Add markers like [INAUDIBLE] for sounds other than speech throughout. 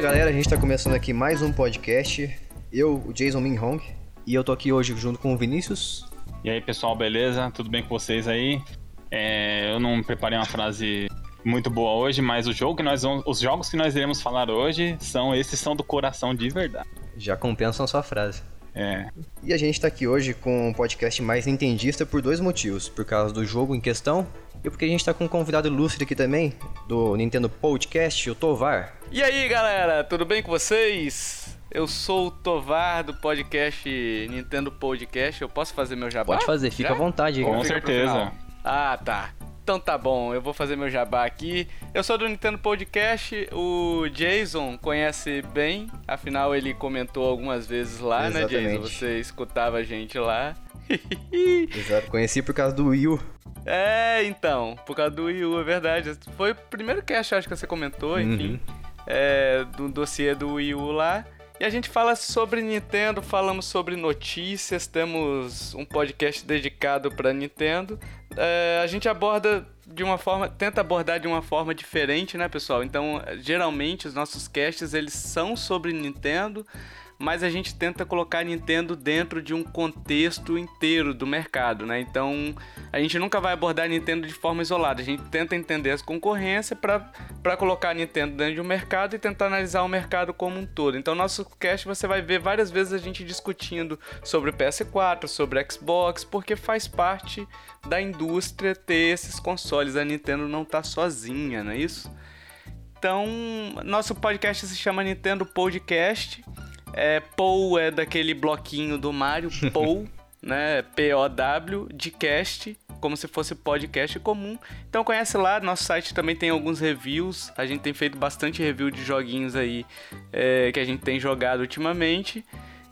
Fala galera, a gente tá começando aqui mais um podcast. Eu, o Jason Min Hong, e eu tô aqui hoje junto com o Vinícius. E aí pessoal, beleza? Tudo bem com vocês aí? É, eu não preparei uma frase muito boa hoje, mas o jogo que nós vamos, os jogos que nós iremos falar hoje são esses são do coração de verdade. Já compensam sua frase. É. E a gente tá aqui hoje com um podcast mais nintendista por dois motivos. Por causa do jogo em questão e porque a gente tá com um convidado ilustre aqui também, do Nintendo Podcast, o Tovar. E aí galera, tudo bem com vocês? Eu sou o Tovar do podcast Nintendo Podcast. Eu posso fazer meu jabá? Pode fazer, fica Já? à vontade. Com Fica certeza. Ah, tá. Então tá bom, eu vou fazer meu jabá aqui. Eu sou do Nintendo Podcast, o Jason conhece bem, afinal ele comentou algumas vezes lá, né, Jason? Exatamente. Você escutava a gente lá. [LAUGHS] Exato, conheci por causa do Wii U. É, então, por causa do Wii U, é verdade. Foi o primeiro cast, acho que você comentou, enfim. É, do dossiê do Wii U lá. E a gente fala sobre Nintendo, falamos sobre notícias, temos um podcast dedicado para Nintendo. É, a gente aborda de uma forma, tenta abordar de uma forma diferente, né, pessoal? Então, geralmente os nossos casts eles são sobre Nintendo, mas a gente tenta colocar a Nintendo dentro de um contexto inteiro do mercado, né? Então, a gente nunca vai abordar a Nintendo de forma isolada. A gente tenta entender as concorrências para colocar a Nintendo dentro de um mercado e tentar analisar o mercado como um todo. Então, nosso cast você vai ver várias vezes a gente discutindo sobre PS4, sobre Xbox, porque faz parte da indústria ter esses consoles. A Nintendo não tá sozinha, não é isso? Então, nosso podcast se chama Nintendo Podcast. É, Pou é daquele bloquinho do Mario, [LAUGHS] Pou, né? P-O-W, de cast, como se fosse podcast comum. Então conhece lá, nosso site também tem alguns reviews. A gente tem feito bastante review de joguinhos aí é, que a gente tem jogado ultimamente.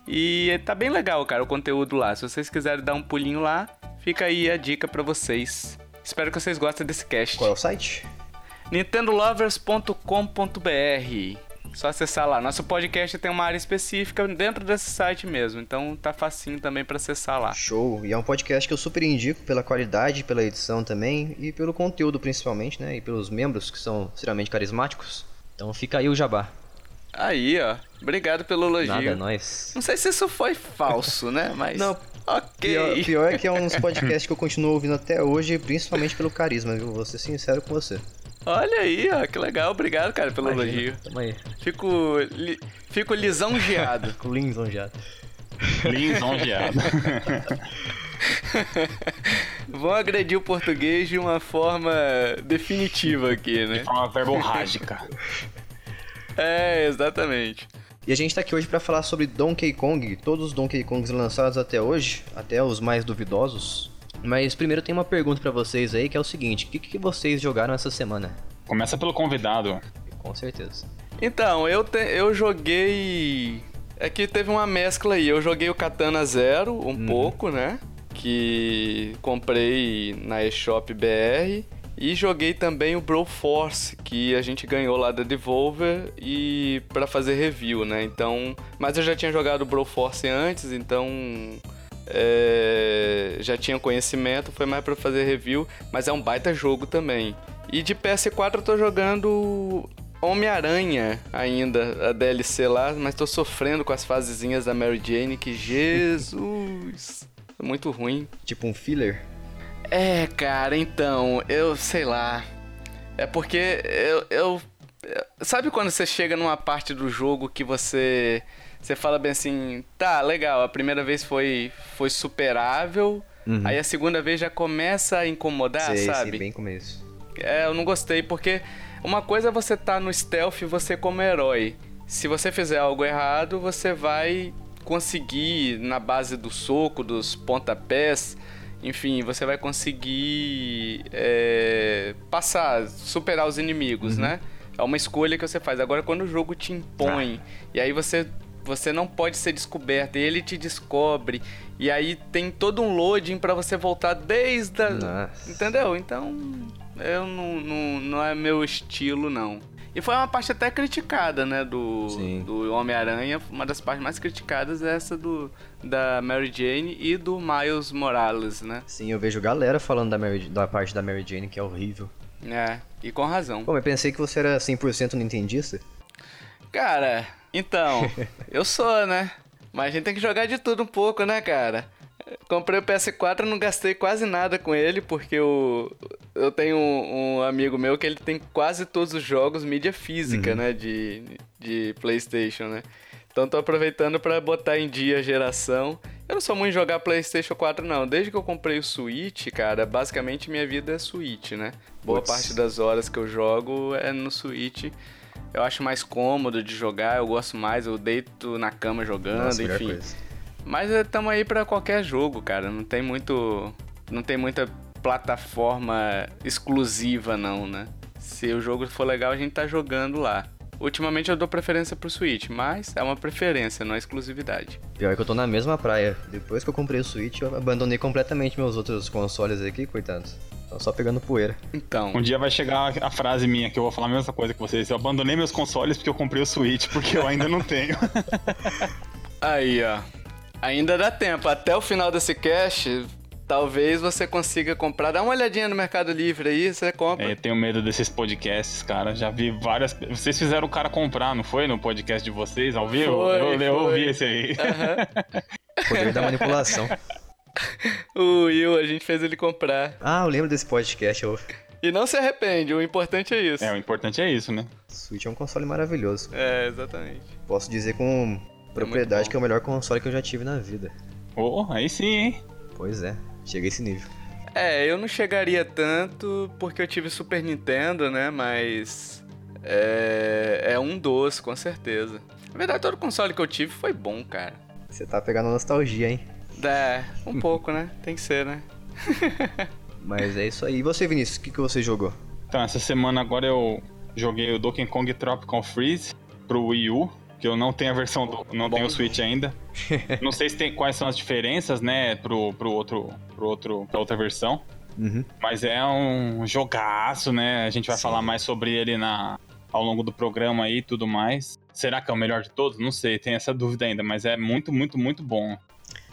E tá bem legal, cara, o conteúdo lá. Se vocês quiserem dar um pulinho lá, fica aí a dica pra vocês. Espero que vocês gostem desse cast. Qual é o site? nintendolovers.com.br Só acessar lá. Nosso podcast tem uma área específica dentro desse site mesmo, então tá facinho também pra acessar lá. Show. E é um podcast que eu super indico pela qualidade, pela edição também e pelo conteúdo principalmente, né? E pelos membros que são extremamente carismáticos. Então fica aí o jabá. Aí, ó. Obrigado pelo elogio. Nada, é nóis. Não sei se isso foi falso, né? Mas. Não, Ok. Pior, pior é que é uns podcasts que eu continuo ouvindo até hoje, principalmente pelo carisma, viu? Vou ser sincero com você. Olha aí, ó. Que legal. Obrigado, cara, pelo Imagina. elogio. Tamo aí. Fico. Li, fico lisonjeado. Com o lisonjeado. Lisonjeado. [LAUGHS] Vão agredir o português de uma forma definitiva aqui, né? De forma verborrágica. É, exatamente. E a gente tá aqui hoje pra falar sobre Donkey Kong, todos os Donkey Kongs lançados até hoje, até os mais duvidosos. Mas primeiro tem uma pergunta pra vocês aí, que é o seguinte: o que, que vocês jogaram essa semana? Começa pelo convidado. Com certeza. Então, eu, te- eu joguei. É que teve uma mescla aí. Eu joguei o Katana Zero um pouco, né? Que comprei na eShop BR. E joguei também o Bro Force, que a gente ganhou lá da Devolver e para fazer review, né? Então, mas eu já tinha jogado o Bro Force antes, então é, já tinha conhecimento, foi mais para fazer review, mas é um baita jogo também. E de PS4 eu tô jogando Homem-Aranha ainda, a DLC lá, mas tô sofrendo com as fasezinhas da Mary Jane, que Jesus, é muito ruim. Tipo um filler? É, cara, então, eu sei lá. É porque eu, eu. Sabe quando você chega numa parte do jogo que você. Você fala bem assim, tá, legal, a primeira vez foi, foi superável, Uhum. aí a segunda vez já começa a incomodar, sei, sabe? sei, bem começo. É, eu não gostei, porque uma coisa é você tá no stealth e você como herói. Se você fizer algo errado, você vai conseguir, na base do soco, dos pontapés, enfim, você vai conseguir é, passar, superar os inimigos, né? É uma escolha que você faz. Agora, quando o jogo te impõe, e aí você você não pode ser descoberto, e ele te descobre, e aí tem todo um loading pra você voltar desde a... Nossa. Entendeu? Então, eu não, não, não é meu estilo, não. E foi uma parte até criticada, né, do, Sim. do Homem-Aranha. Uma das partes mais criticadas é essa do, da Mary Jane e do Miles Morales, né? Sim, eu vejo galera falando da, Mary- da parte da Mary Jane que é horrível. É, e com razão. Pô, mas pensei que você era 100% nintendista. Cara, então, eu sou, né? Mas a gente tem que jogar de tudo um pouco, né, cara? Comprei o PS4 e não gastei quase nada com ele, porque eu, eu tenho um, um, amigo meu que ele tem quase todos os jogos mídia física, uhum. né, de, de PlayStation, né? Então tô aproveitando para botar em dia a geração. Eu não sou muito jogar PlayStation 4 não. Desde que eu comprei o Switch, cara, basicamente minha vida é Switch, né? Boa parte das horas que eu jogo é no Switch. Eu acho mais cômodo de jogar, eu gosto mais, eu deito na cama jogando, Nossa, enfim. Coisa. Mas estamos aí para qualquer jogo, cara. Não tem muito. Não tem muita plataforma exclusiva, não, né? Se o jogo for legal, a gente tá jogando lá. Ultimamente eu dou preferência pro Switch, mas é uma preferência, não é exclusividade. Pior que eu tô na mesma praia. Depois que eu comprei o Switch, eu abandonei completamente meus outros consoles aqui, coitados. Tô só pegando poeira. Então. Um dia vai chegar a frase minha que eu vou falar a mesma coisa que vocês. Eu abandonei meus consoles porque eu comprei o Switch, porque eu ainda não tenho. [LAUGHS] Aí, ó. Ainda dá tempo. Até o final desse cast, talvez você consiga comprar. Dá uma olhadinha no Mercado Livre aí, você compra. É, tenho medo desses podcasts, cara. Já vi várias. Vocês fizeram o cara comprar, não foi? No podcast de vocês, ao vivo? Foi, eu, eu ouvi esse aí. Uhum. [LAUGHS] Poder da manipulação. [LAUGHS] o Will, a gente fez ele comprar. Ah, eu lembro desse podcast. Eu... E não se arrepende, o importante é isso. É, o importante é isso, né? Switch é um console maravilhoso. É, exatamente. Posso dizer com propriedade é que é o melhor console que eu já tive na vida. Oh, aí sim, hein? Pois é, cheguei a esse nível. É, eu não chegaria tanto porque eu tive Super Nintendo, né? Mas. É, é um doce, com certeza. Na verdade, todo console que eu tive foi bom, cara. Você tá pegando nostalgia, hein? É, um [LAUGHS] pouco, né? Tem que ser, né? [LAUGHS] Mas é isso aí. E você, Vinícius, o que, que você jogou? Então, essa semana agora eu joguei o Donkey Kong Tropical Freeze pro Wii U que eu não tenho a versão do, não Bom. tenho o Switch ainda. [LAUGHS] não sei se tem quais são as diferenças, né, pro, pro outro, pro outro, pra outra versão. Uhum. Mas é um jogaço, né? A gente vai Sim. falar mais sobre ele na, ao longo do programa aí e tudo mais. Será que é o melhor de todos? Não sei, tem essa dúvida ainda, mas é muito, muito, muito bom.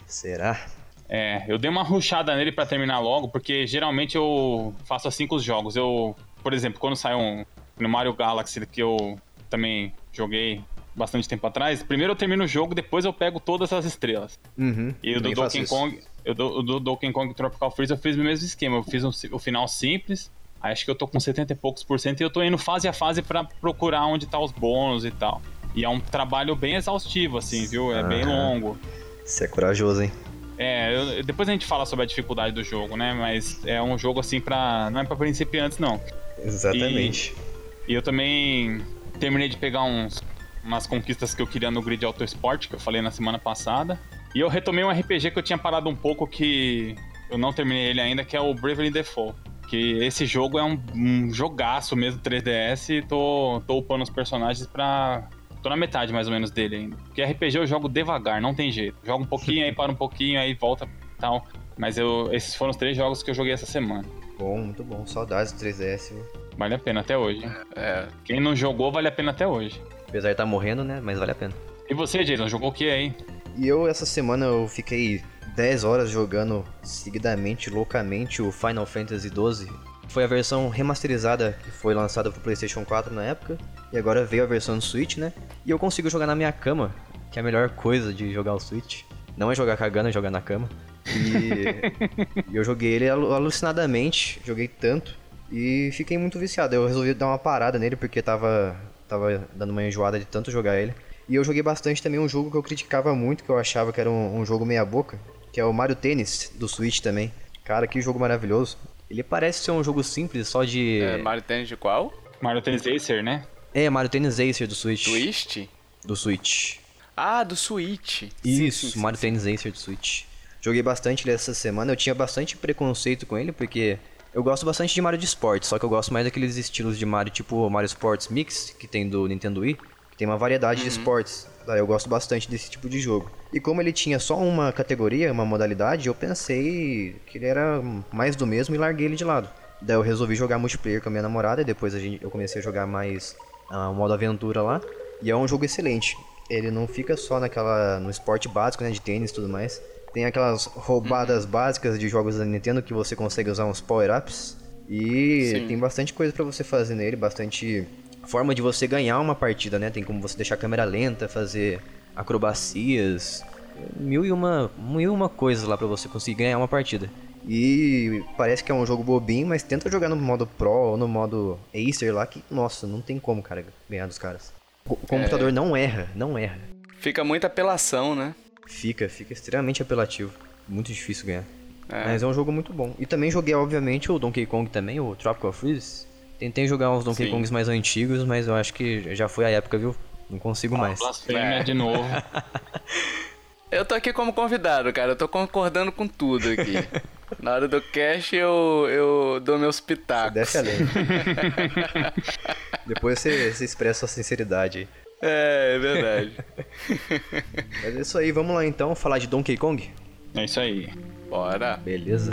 Será? É, eu dei uma ruchada nele para terminar logo, porque geralmente eu faço assim com os jogos. Eu, por exemplo, quando saiu um, no Mario Galaxy, que eu também joguei bastante tempo atrás, primeiro eu termino o jogo, depois eu pego todas as estrelas. Uhum, e o do Donkey Kong, eu do, do Donkey Kong Tropical Freeze eu fiz o mesmo esquema, eu fiz um, o final simples, acho que eu tô com 70 e poucos por cento e eu tô indo fase a fase para procurar onde tá os bônus e tal. E é um trabalho bem exaustivo, assim, viu? É bem longo. Você é corajoso, hein? É, eu, depois a gente fala sobre a dificuldade do jogo, né? Mas é um jogo assim para não é para principiantes não. Exatamente. E, e eu também terminei de pegar uns umas conquistas que eu queria no Grid Auto Sport, que eu falei na semana passada. E eu retomei um RPG que eu tinha parado um pouco, que eu não terminei ele ainda, que é o Bravely Default. Que esse jogo é um, um jogaço mesmo, 3DS, e tô, tô upando os personagens pra. Tô na metade mais ou menos dele ainda. Porque RPG eu jogo devagar, não tem jeito. Jogo um pouquinho, aí para um pouquinho, aí volta tal. Mas eu, esses foram os três jogos que eu joguei essa semana. Bom, muito bom. Saudades do 3DS. Vale a pena até hoje. É. Quem não jogou, vale a pena até hoje. Apesar de estar tá morrendo, né? Mas vale a pena. E você, Jason, jogou o que aí? E eu, essa semana, eu fiquei 10 horas jogando seguidamente, loucamente, o Final Fantasy XII. Foi a versão remasterizada que foi lançada pro PlayStation 4 na época. E agora veio a versão do Switch, né? E eu consigo jogar na minha cama, que é a melhor coisa de jogar o Switch. Não é jogar cagando, é jogar na cama. E, e [LAUGHS] eu joguei ele alucinadamente, joguei tanto. E fiquei muito viciado. Eu resolvi dar uma parada nele porque tava tava dando uma enjoada de tanto jogar ele. E eu joguei bastante também um jogo que eu criticava muito, que eu achava que era um, um jogo meia boca, que é o Mario Tennis do Switch também. Cara, que jogo maravilhoso. Ele parece ser um jogo simples, só de. É, Mario Tennis de qual? Mario Tennis Acer, né? É, Mario Tennis Acer do Switch. Twist? Do Switch. Ah, do Switch. Isso, sim, sim, Mario sim. Tennis Acer do Switch. Joguei bastante ele essa semana. Eu tinha bastante preconceito com ele, porque eu gosto bastante de Mario de esporte, só que eu gosto mais daqueles estilos de Mario tipo Mario Sports Mix, que tem do Nintendo Wii, que tem uma variedade uhum. de esportes. Eu gosto bastante desse tipo de jogo. E como ele tinha só uma categoria, uma modalidade, eu pensei que ele era mais do mesmo e larguei ele de lado. Daí eu resolvi jogar multiplayer com a minha namorada e depois a gente, eu comecei a jogar mais uh, modo aventura lá. E é um jogo excelente. Ele não fica só naquela no esporte básico, né, de tênis e tudo mais. Tem aquelas roubadas uhum. básicas de jogos da Nintendo que você consegue usar uns power-ups. E Sim. tem bastante coisa para você fazer nele, bastante forma de você ganhar uma partida, né? Tem como você deixar a câmera lenta, fazer acrobacias, mil e uma, mil e uma coisas lá para você conseguir ganhar uma partida. E parece que é um jogo bobinho, mas tenta jogar no modo Pro ou no modo Acer lá, que, nossa, não tem como, cara, ganhar dos caras. O computador é... não erra, não erra. Fica muita apelação, né? Fica, fica extremamente apelativo. Muito difícil ganhar. É. Mas é um jogo muito bom. E também joguei, obviamente, o Donkey Kong também, o Tropical Freeze. Tentei jogar uns Donkey Sim. Kongs mais antigos, mas eu acho que já foi a época, viu? Não consigo ah, mais. Blasfêmia é. de novo. [LAUGHS] eu tô aqui como convidado, cara. Eu tô concordando com tudo aqui. [LAUGHS] Na hora do cash eu, eu dou meus pitacos. Desce além. [LAUGHS] Depois você, você expressa sua sinceridade. É, é verdade. Mas é isso aí, vamos lá então falar de Donkey Kong? É isso aí. Bora. Beleza.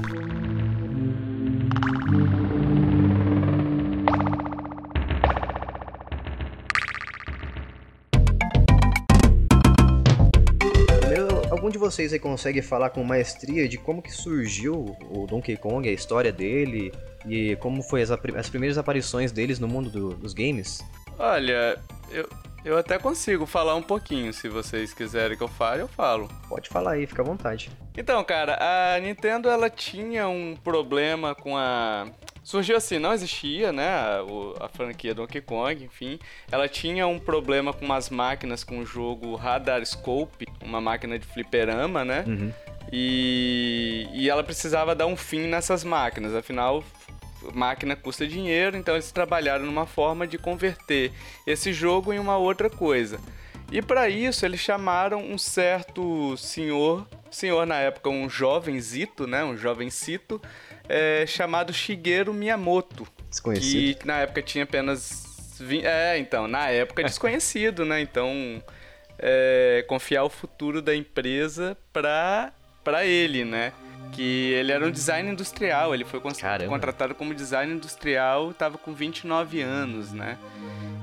Vocês aí consegue falar com maestria de como que surgiu o Donkey Kong, a história dele e como foi as, as primeiras aparições deles no mundo do, dos games? Olha, eu, eu até consigo falar um pouquinho, se vocês quiserem que eu fale, eu falo. Pode falar aí, fica à vontade. Então, cara, a Nintendo ela tinha um problema com a surgiu assim, não existia, né, a, a, franquia Donkey Kong, enfim. Ela tinha um problema com umas máquinas com o jogo Radar Scope, uma máquina de fliperama, né? Uhum. E, e ela precisava dar um fim nessas máquinas, afinal, máquina custa dinheiro, então eles trabalharam numa forma de converter esse jogo em uma outra coisa. E para isso eles chamaram um certo senhor, senhor na época um jovenzito, né, um jovencito, é, chamado Shigeru Miyamoto. Desconhecido. Que na época tinha apenas. 20... É, então, na época desconhecido, né? Então, é, confiar o futuro da empresa pra, pra ele, né? Que ele era um design industrial, ele foi Caramba. contratado como design industrial, estava com 29 anos, né?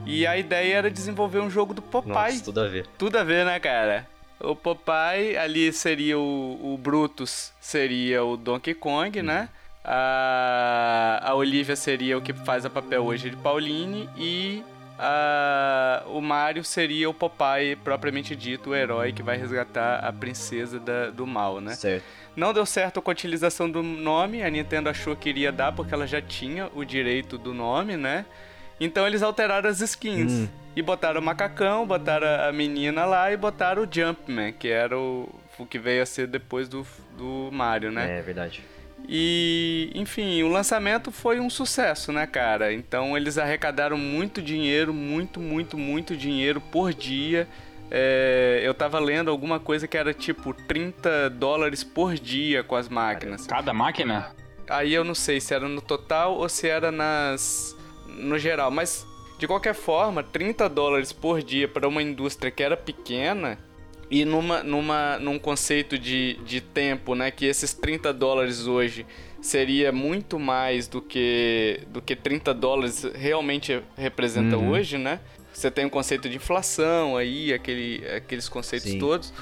E a ideia era desenvolver um jogo do Popeye. Nossa, tudo a ver. Tudo a ver, né, cara? O Popeye ali seria o, o Brutus, seria o Donkey Kong, né? A, a Olivia seria o que faz a papel hoje de Pauline e a, o Mario seria o Popeye propriamente dito, o herói que vai resgatar a princesa da, do mal, né? Certo. Não deu certo com a utilização do nome, a Nintendo achou que iria dar porque ela já tinha o direito do nome, né? Então eles alteraram as skins. Hum. E botaram o macacão, botaram a menina lá e botaram o Jumpman, que era o, o que veio a ser depois do, do Mario, né? É verdade. E, enfim, o lançamento foi um sucesso, né, cara? Então eles arrecadaram muito dinheiro, muito, muito, muito dinheiro por dia. É, eu tava lendo alguma coisa que era tipo 30 dólares por dia com as máquinas. Cada máquina? Aí eu não sei se era no total ou se era nas. no geral, mas de qualquer forma, 30 dólares por dia para uma indústria que era pequena e numa, numa, num conceito de, de tempo, né, que esses 30 dólares hoje seria muito mais do que, do que 30 dólares realmente representa uhum. hoje, né? Você tem um conceito de inflação aí, aquele, aqueles conceitos Sim. todos.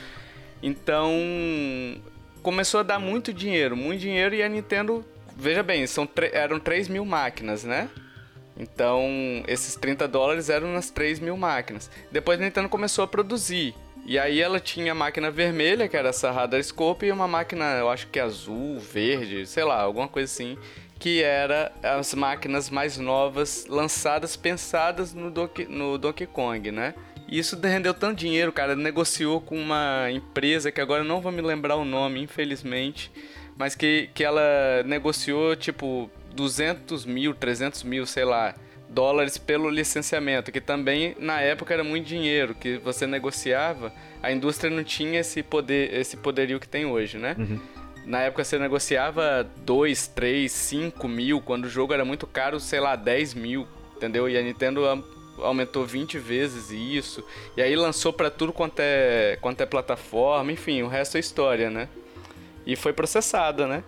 Então, começou a dar muito dinheiro, muito dinheiro, e a Nintendo, veja bem, são eram 3 mil máquinas, né? Então, esses 30 dólares eram nas 3 mil máquinas. Depois a Nintendo começou a produzir. E aí ela tinha a máquina vermelha, que era essa Radar Scope, e uma máquina, eu acho que azul, verde, sei lá, alguma coisa assim, que era as máquinas mais novas, lançadas, pensadas no Donkey, no Donkey Kong, né? E isso [LAUGHS] rendeu tanto dinheiro, cara, negociou com uma empresa que agora não vou me lembrar o nome, infelizmente, mas que, que ela negociou, tipo, 200 mil, 300 mil, sei lá, dólares pelo licenciamento, que também na época era muito dinheiro, que você negociava, a indústria não tinha esse poder, esse poderio que tem hoje, né? Uhum. Na época você negociava 2, 3, 5 mil, quando o jogo era muito caro, sei lá, 10 mil, entendeu? E a Nintendo aumentou 20 vezes isso, e aí lançou para tudo quanto é, quanto é plataforma, enfim, o resto é história, né? E foi processada, né?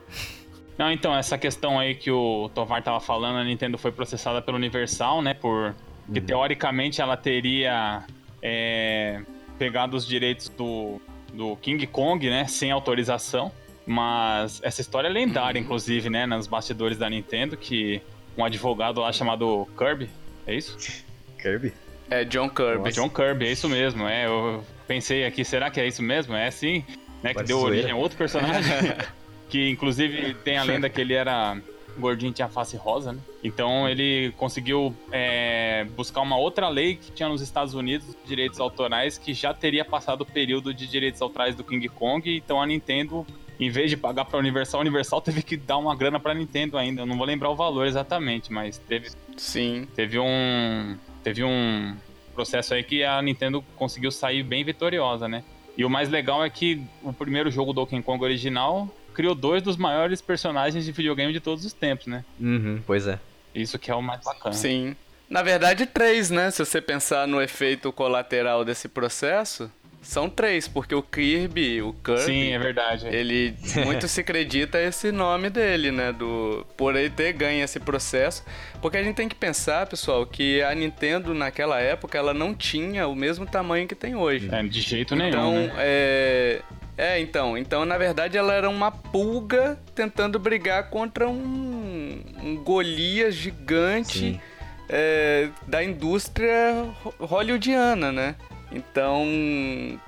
Não, então, essa questão aí que o Tovar tava falando, a Nintendo foi processada pela Universal, né? Por. Que uhum. teoricamente ela teria é, pegado os direitos do, do King Kong, né? Sem autorização. Mas essa história é lendária, uhum. inclusive, né? Nos bastidores da Nintendo, que um advogado lá chamado Kirby, é isso? Kirby? É John Kirby. É John Kirby, é isso mesmo. É, eu pensei aqui, será que é isso mesmo? É sim, né? Que Parece deu origem a outro personagem. [LAUGHS] que inclusive tem a lenda que ele era gordinho e tinha face rosa, né? Então ele conseguiu é, buscar uma outra lei que tinha nos Estados Unidos direitos autorais que já teria passado o período de direitos autorais do King Kong. Então a Nintendo, em vez de pagar pra Universal, a Universal teve que dar uma grana pra Nintendo ainda. Eu não vou lembrar o valor exatamente, mas teve Sim. teve um teve um processo aí que a Nintendo conseguiu sair bem vitoriosa, né? E o mais legal é que o primeiro jogo do Donkey Kong original criou dois dos maiores personagens de videogame de todos os tempos, né? Uhum, pois é. Isso que é o mais bacana. Sim. Na verdade, três, né? Se você pensar no efeito colateral desse processo, são três, porque o Kirby, o Kirby, Sim, é verdade. ele [LAUGHS] muito se acredita esse nome dele, né? Do, por ele ter ganho esse processo. Porque a gente tem que pensar, pessoal, que a Nintendo naquela época ela não tinha o mesmo tamanho que tem hoje. É, de jeito nenhum, Então, né? é. É, então. Então, na verdade, ela era uma pulga tentando brigar contra um, um Golias gigante é, da indústria ho- hollywoodiana, né? Então,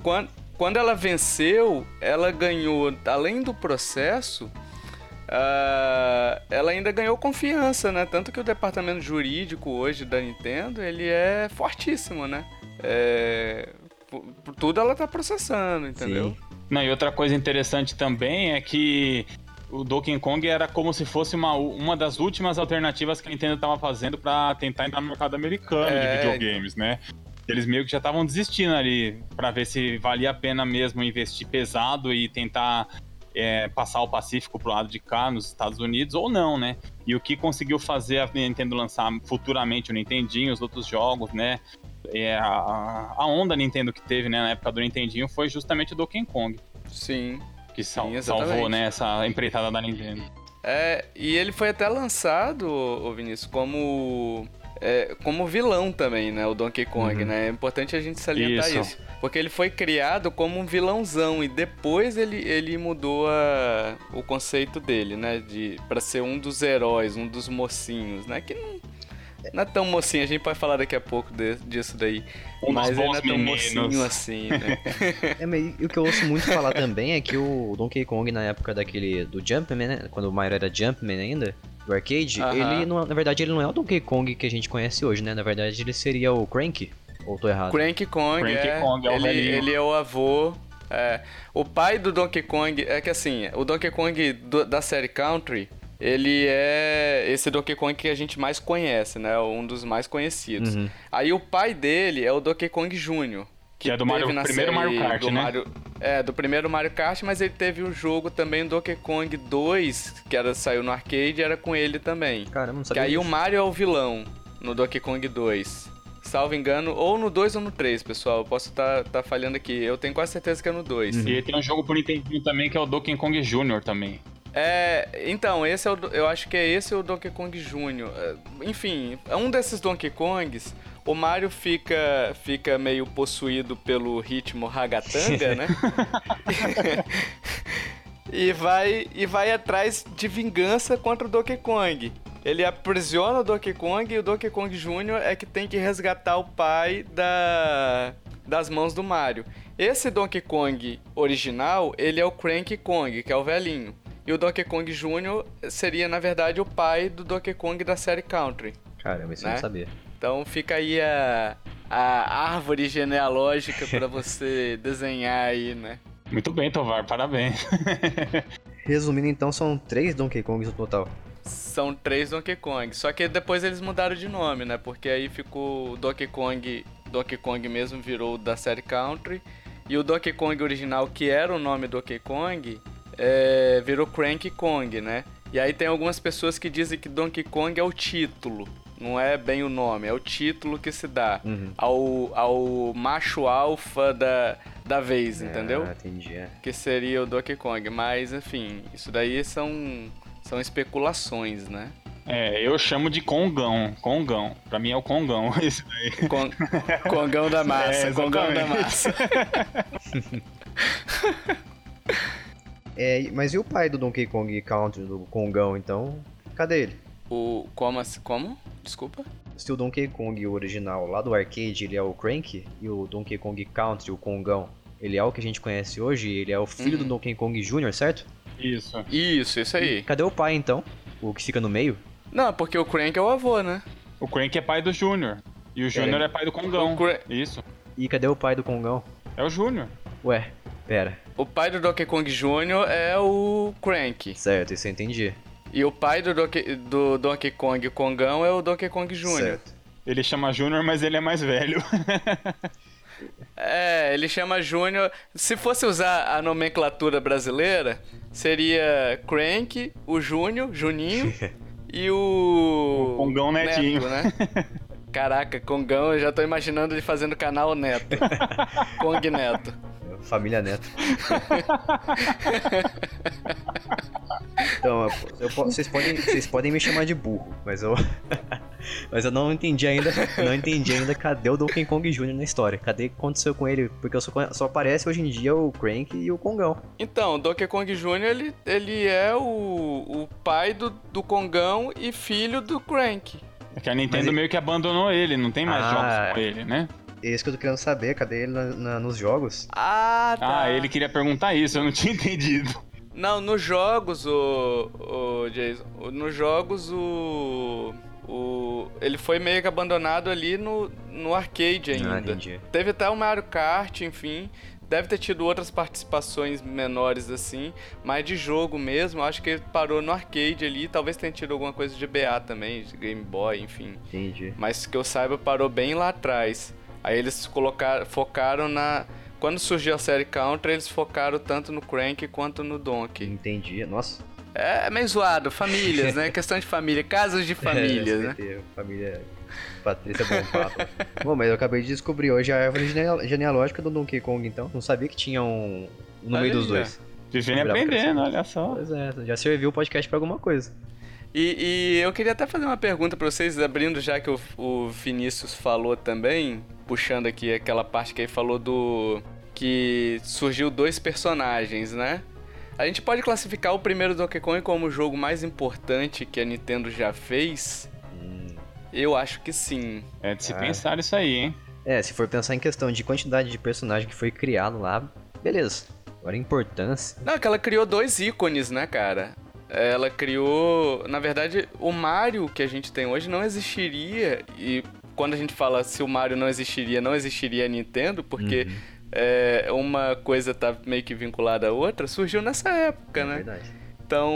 quan- quando ela venceu, ela ganhou, além do processo, ah, ela ainda ganhou confiança, né? Tanto que o departamento jurídico hoje da Nintendo, ele é fortíssimo, né? É, por, por tudo ela tá processando, entendeu? Sim. Não, e outra coisa interessante também é que o Donkey Kong era como se fosse uma, uma das últimas alternativas que a Nintendo estava fazendo para tentar entrar no mercado americano É. de videogames, né? Eles meio que já estavam desistindo ali para ver se valia a pena mesmo investir pesado e tentar é, passar o Pacífico pro lado de cá, nos Estados Unidos, ou não, né? E o que conseguiu fazer a Nintendo lançar futuramente o Nintendinho, os outros jogos, né? É, a, a onda Nintendo que teve né, na época do Nintendinho foi justamente o Donkey Kong Sim. que sal- Sim, salvou né, essa empreitada da Nintendo. É, e ele foi até lançado, ô Vinícius, como é, como vilão também, né? O Donkey Kong, Uhum. né? É importante a gente salientar Isso. isso. Porque ele foi criado como um vilãozão e depois ele, ele mudou a, o conceito dele, né? De, pra ser um dos heróis, um dos mocinhos, né? Que não, não é tão mocinho, a gente pode falar daqui a pouco de- disso daí. Um mas ele não é tão meninos. mocinho assim, né? [LAUGHS] É, mas e o que eu ouço muito falar também é que o Donkey Kong na época daquele do Jumpman, né? Quando o Mario era Jumpman ainda, do arcade, Aham. ele não, na verdade ele não é o Donkey Kong que a gente conhece hoje, né? Na verdade ele seria o Crank. Ou tô errado? Cranky Kong, Cranky é, Kong, é o ele, ele é o avô. é. o pai do Donkey Kong é que assim, o Donkey Kong do- da série Country, ele é esse Donkey Kong que a gente mais conhece, né? Um dos mais conhecidos. Uhum. Aí o pai dele é o Donkey Kong Jr. Que é do teve Mario- na primeiro Mario Kart, do né? Mario- é, do primeiro Mario Kart, mas ele teve um jogo também, Donkey Kong 2, que era, saiu no arcade, era com ele também. Caramba, não Que sabia aí o disso. Mario é o vilão no Donkey Kong 2. Salvo engano, ou no 2 ou no 3, pessoal. Eu posso estar tá, falhando aqui. Eu tenho quase certeza que é no 2. Uhum. E tem um jogo pro Nintendo também que é o Donkey Kong Jr. também. É, então, esse é o, eu acho que é esse o Donkey Kong Jr. É, Enfim, é um desses Donkey Kongs, o Mario fica, fica meio possuído pelo ritmo ragatanga, né? [LAUGHS] e, vai, e vai atrás de vingança contra o Donkey Kong. Ele aprisiona o Donkey Kong e o Donkey Kong Jr. é que tem que resgatar o pai da, das mãos do Mario. Esse Donkey Kong original, ele é o Cranky Kong, que é o velhinho. E o Donkey Kong Jr. seria, na verdade, o pai do Donkey Kong da série Country. Caramba, isso eu né? não sabia. Então fica aí a, a árvore genealógica para você [LAUGHS] desenhar aí, né? Muito bem, Tovar, parabéns. [LAUGHS] Resumindo então, são três Donkey Kongs no total. São três Donkey Kong. Só que depois eles mudaram de nome, né? Porque aí ficou o Donkey Kong. Donkey Kong mesmo virou o da série Country. E o Donkey Kong original, que era o nome Donkey Kong, é, virou Cranky Kong, né? E aí tem algumas pessoas que dizem que Donkey Kong é o título. Não é bem o nome, é o título que se dá Uhum. ao, ao macho alfa da, da vez, entendeu? Ah, entendi. é. que seria o Donkey Kong. Mas, enfim, isso daí são, são especulações, né? É, eu chamo de Kongão. Kongão. Pra mim é o Kongão. [LAUGHS] Isso daí. Con Congão da [LAUGHS] massa, É, Congão da massa. [LAUGHS] É, mas e o pai do Donkey Kong Country, do Kongão, então? Cadê ele? O, como, assim- como? Desculpa? se o Donkey Kong original lá do arcade ele é o Crank e o Donkey Kong Country, o Kongão, ele é o que a gente conhece hoje, ele é o filho Uhum. do Donkey Kong Jr., certo? Isso. Isso, isso aí. Cadê o pai então? O que fica no meio? Não, porque o Crank é o avô, né? O Crank é pai do Júnior. E o Júnior é pai do Kongão. Isso. E cadê o pai do Kongão? É o Júnior. Ué, pera. O pai do Donkey Kong Jr. é o Crank. Certo, isso eu entendi. E o pai do Donkey, do Donkey Kong Kongão é o Donkey Kong Jr. Certo. Ele chama Júnior, mas ele é mais velho. [LAUGHS] É, ele chama Júnior. Se fosse usar a nomenclatura brasileira, seria Crank, o Júnior, Juninho, [LAUGHS] e o. O Kongão Netinho. Neto, né? [LAUGHS] Caraca, Kongão, eu já tô imaginando ele fazendo canal Neto. [LAUGHS] Kong Neto. Família Neto. então, eu po- vocês, podem, vocês podem me chamar de burro, mas eu. [LAUGHS] mas eu não entendi ainda. Não entendi ainda cadê o Donkey Kong Jr. na história. Cadê o que aconteceu com ele? Porque eu só, só aparece hoje em dia o Crank e o Kongão. Então, Donkey Kong Jr. ele, ele é o, o pai do, do Kongão e filho do Crank. É que a Nintendo Mas- meio que abandonou ele, não tem mais Ah. jogos com ele, né? É isso que eu tô querendo saber, cadê ele na- na- nos jogos? Ah, tá. Ah, ele queria perguntar isso, eu não tinha [LAUGHS] entendido. Não, nos jogos, o, o Jason, nos jogos o, o ele foi meio que abandonado ali no, no arcade ainda. Ah, entendi. Teve até o Mario Kart, enfim. Deve ter tido outras participações menores assim, mas de jogo mesmo, acho que ele parou no arcade ali. Talvez tenha tido alguma coisa de BA também, de Game Boy, enfim. Entendi. Mas que eu saiba, parou bem lá atrás. Aí eles colocaram, focaram na. Quando surgiu a série Counter, eles focaram tanto no Crank quanto no Donkey. Entendi. Nossa. É meio zoado, famílias, né? [LAUGHS] Questão de família, casos de famílias, né? SBT, Família Patrícia Bom Papo. Bom, mas eu acabei de descobrir hoje a árvore geneal- genealógica do Donkey Kong, então. Não sabia que tinha um no Olha meio dos aí, dois. Vivendo e aprendendo, crescendo. olha só. Pois é, já serviu o podcast pra alguma coisa. E, e eu queria até fazer uma pergunta pra vocês, abrindo já que o, o Vinícius falou também, puxando aqui aquela parte que ele falou do. que surgiu dois personagens, né? A gente pode classificar o primeiro Donkey Kong como o jogo mais importante que a Nintendo já fez? Eu acho que sim. É de se Ah. pensar isso aí, hein? É, se for pensar em questão de quantidade de personagem que foi criado lá, beleza. Agora, a importância. Não, é que ela criou dois ícones, né, cara? Ela criou. Na verdade, o Mario que a gente tem hoje não existiria. E quando a gente fala se o Mario não existiria, não existiria a Nintendo, porque é, uma coisa tá meio que vinculada à outra, surgiu nessa época, É né? verdade. Então.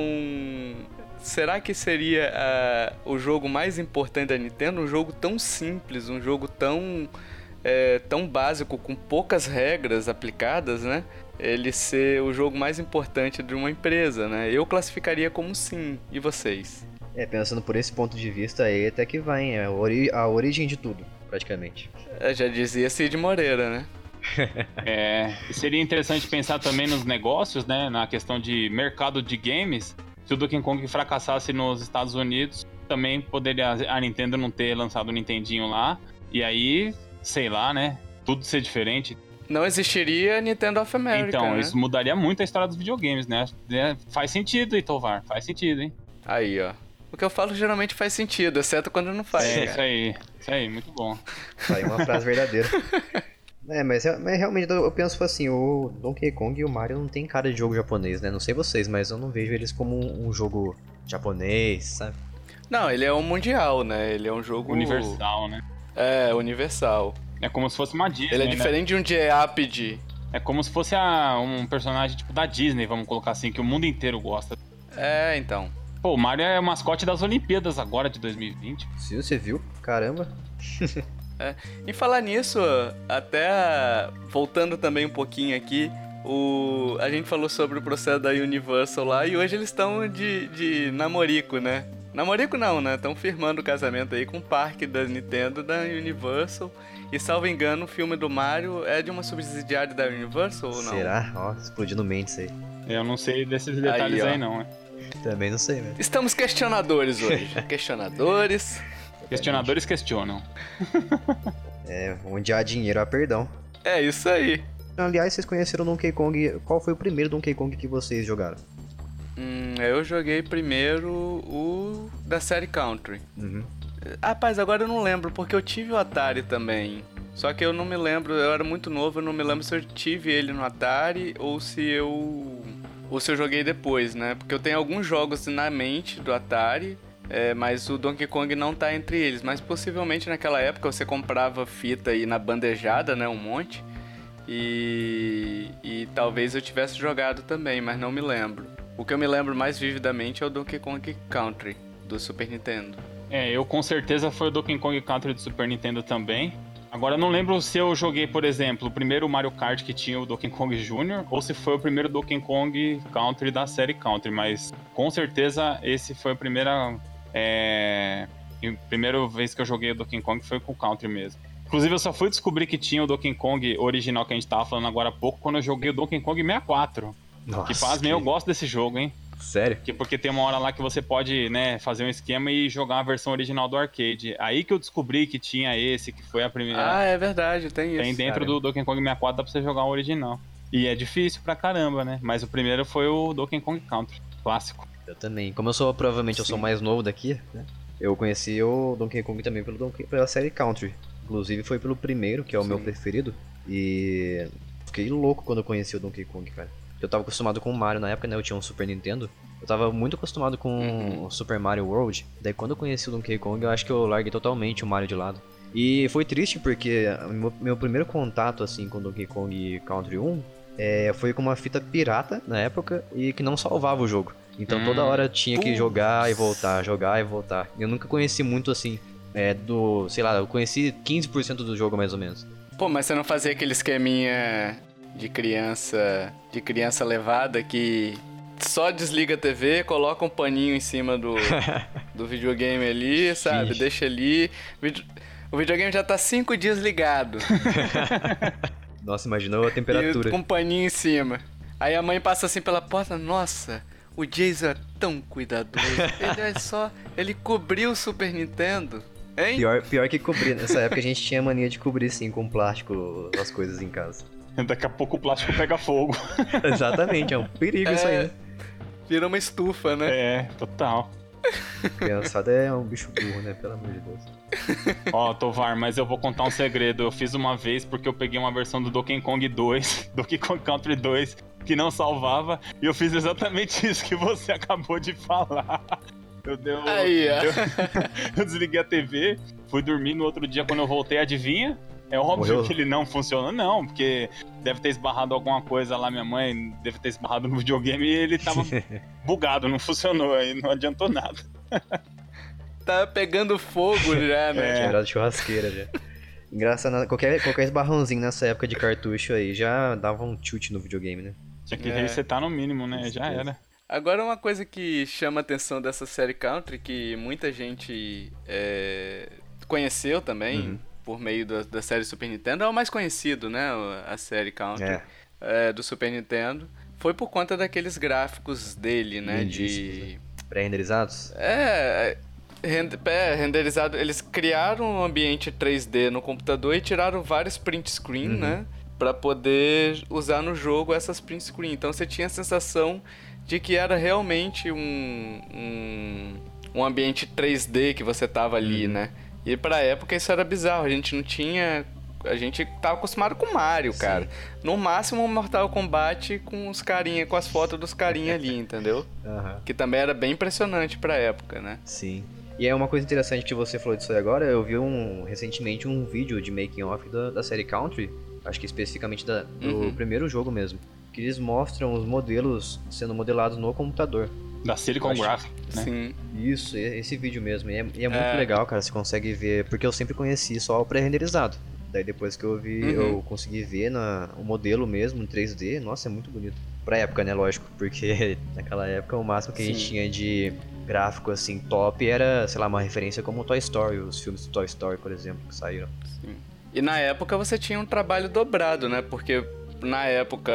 Será que seria ah, o jogo mais importante da Nintendo? Um jogo tão simples, um jogo tão. é, tão básico, com poucas regras aplicadas, né? Ele ser o jogo mais importante de uma empresa, né? Eu classificaria como sim. E vocês? É, pensando por esse ponto de vista aí, até que vai, hein? É a, ori- a origem de tudo, praticamente. Eu já dizia Cid Moreira, né? [LAUGHS] É, seria interessante pensar também nos negócios, né? Na questão de mercado de games. Se o Donkey Kong fracassasse nos Estados Unidos, também poderia a Nintendo não ter lançado o Nintendinho lá. E aí, sei lá, né? Tudo ser diferente. Não existiria Nintendo of America, então, né? isso mudaria muito a história dos videogames, né? É, Faz sentido, Itovar. Faz sentido, hein? Aí, ó. O que eu falo geralmente faz sentido, exceto quando não faz. É, cara. isso aí. Isso aí, muito bom. Tá aí uma frase verdadeira. [LAUGHS] É, mas, é- mas realmente eu penso assim, o Donkey Kong e o Mario não tem cara de jogo japonês, né? Não sei vocês, mas eu não vejo eles como um, jogo japonês, sabe? Não, ele é um mundial, né? Ele é um jogo... Universal, né? É, universal. É como se fosse uma Disney, Ele é né? diferente de um JRPG. É como se fosse a- um personagem tipo da Disney, vamos colocar assim, que o mundo inteiro gosta. É, então. Pô, o Mario é o mascote das Olimpíadas agora de 2020. Se você viu, caramba. [LAUGHS] Em falar nisso, até voltando também um pouquinho aqui, o... a gente falou sobre o processo da Universal lá e hoje eles estão de, de namorico, né? Namorico não, né? Estão firmando o casamento aí com o parque da Nintendo da Universal. E salvo engano, o filme do Mario é de uma subsidiária da Universal ou não? Será? Ó, explodindo mentes aí. Eu não sei desses detalhes Aí, aí, não. né? Também não sei, velho. Estamos questionadores hoje. [LAUGHS] questionadores. Questionadores questionam. [LAUGHS] É, onde há dinheiro há perdão. É isso aí. Aliás, vocês conheceram o Donkey Kong. Qual foi o primeiro Donkey Kong que vocês jogaram? Hum, eu joguei primeiro o da série Country. Uhum. Rapaz, agora eu não lembro, porque eu tive o Atari também. Só que eu não me lembro, eu era muito novo, eu não me lembro se eu tive ele no Atari ou se eu. ou se eu joguei depois, né? Porque eu tenho alguns jogos na mente do Atari, é, mas o Donkey Kong não tá entre eles. Mas possivelmente naquela época você comprava fita aí na bandejada, né? Um monte. E, e talvez eu tivesse jogado também, mas não me lembro. O que eu me lembro mais vividamente é o Donkey Kong Country, do Super Nintendo. É, eu com certeza foi o Donkey Kong Country do Super Nintendo também. Agora não lembro se eu joguei, por exemplo, o primeiro Mario Kart que tinha o Donkey Kong Jr. ou se foi o primeiro Donkey Kong Country da série Country, mas com certeza esse foi a primeira. É... A primeira vez que eu joguei o Donkey Kong foi com o Country mesmo. Inclusive, eu só fui descobrir que tinha o Donkey Kong original que a gente tava falando agora há pouco quando eu joguei o Donkey Kong 64. Nossa, que pasmem, que... eu gosto desse jogo, hein? Sério? Que porque tem uma hora lá que você pode, né, fazer um esquema e jogar a versão original do arcade. Aí que eu descobri que tinha esse, que foi a primeira. Ah, é verdade, tem isso. Tem dentro do Donkey Kong 64 dá pra você jogar o original. E é difícil pra caramba, né? Mas o primeiro foi o Donkey Kong Country, clássico. Eu também. Como eu sou, provavelmente, Sim. eu sou mais novo daqui, né? Eu conheci o Donkey Kong também pelo Donkey, pela série Country. Inclusive foi pelo primeiro, que é o Sim. meu preferido. E fiquei louco quando eu conheci o Donkey Kong, cara. Eu tava acostumado com o Mario na época, né? Eu tinha um Super Nintendo. Eu tava muito acostumado com uhum. o Super Mario World. Daí quando eu conheci o Donkey Kong, eu acho que eu larguei totalmente o Mario de lado. E foi triste porque meu, primeiro contato assim com Donkey Kong Country 1 é, foi com uma fita pirata na época e que não salvava o jogo. Então toda hum. hora tinha que jogar e voltar, jogar e voltar. Eu nunca conheci muito assim, é, do, sei lá, eu conheci 15% do jogo mais ou menos. Pô, mas você não fazia aquele esqueminha de criança, de criança levada que só desliga a TV, coloca um paninho em cima do, [LAUGHS] do videogame ali, sabe? Ixi. Deixa ali. O videogame já tá cinco dias ligado. [LAUGHS] Nossa, imaginou a temperatura. E com um paninho em cima. Aí a mãe passa assim pela porta, nossa, o Jason é tão cuidadoso. ele é só. Ele cobriu o Super Nintendo. Hein? Pior, pior que cobrir. Nessa época a gente tinha mania de cobrir sim com plástico as coisas em casa. Daqui a pouco o plástico pega fogo. [LAUGHS] Exatamente, é um perigo é, isso aí. Né? Vira uma estufa, né? É, total. [LAUGHS] Criançada é um bicho burro, né? Pelo amor de Deus. Ó, oh, Tovar, mas eu vou contar um segredo. Eu fiz uma vez porque eu peguei uma versão do Donkey Kong 2, [LAUGHS] Donkey Kong Country 2, que não salvava, e eu fiz exatamente isso que você [LAUGHS] acabou de falar. Eu, deu, Aí, eu, eu desliguei a TV, fui dormir no outro dia quando eu voltei, adivinha? É óbvio Morreu. que ele não funciona, não, porque deve ter esbarrado alguma coisa lá, minha mãe deve ter esbarrado no videogame e ele tava [LAUGHS] bugado, não funcionou, aí não adiantou nada. Tava pegando fogo já, né? É. Tinha virado churrasqueira já. Engraçado, qualquer, qualquer esbarrãozinho nessa época de cartucho aí já dava um chute no videogame, né? Tinha que é. resetar no mínimo, né? Já era. Agora uma coisa que chama a atenção dessa série Country, que muita gente é, conheceu também, uhum por meio da, da série Super Nintendo, é o mais conhecido, né? A série Country é. É, do Super Nintendo. Foi por conta daqueles gráficos dele, né? de. Né? Pré-renderizados? É, é, renderizado. Eles criaram um ambiente 3D no computador e tiraram vários print screen, uhum. né? Pra poder usar no jogo essas print screen. Então você tinha a sensação de que era realmente um, um, um ambiente 3D que você tava ali, uhum. né? E pra época isso era bizarro, a gente não tinha. A gente tava acostumado com Mario, Sim. cara. No máximo um Mortal Kombat com os carinha, com as fotos dos carinha ali, entendeu? Uhum. Que também era bem impressionante pra época, né? Sim. E é uma coisa interessante que você falou disso aí agora, eu vi um, recentemente um vídeo de making off da, da série Country, acho que especificamente da, do uhum. primeiro jogo mesmo, que eles mostram os modelos sendo modelados no computador. Da Silicon Graphics, né? Sim. Isso, esse vídeo mesmo. E é, e é muito é... legal, cara. Você consegue ver. Porque eu sempre conheci só o pré-renderizado. Daí depois que eu vi, uhum. eu consegui ver na, o modelo mesmo em 3D. Nossa, é muito bonito. Pra época, né? Lógico. Porque [LAUGHS] naquela época o máximo que Sim. a gente tinha de gráfico assim top era, sei lá, uma referência como Toy Story, os filmes do Toy Story, por exemplo, que saíram. Sim. E na época você tinha um trabalho dobrado, né? Porque na época,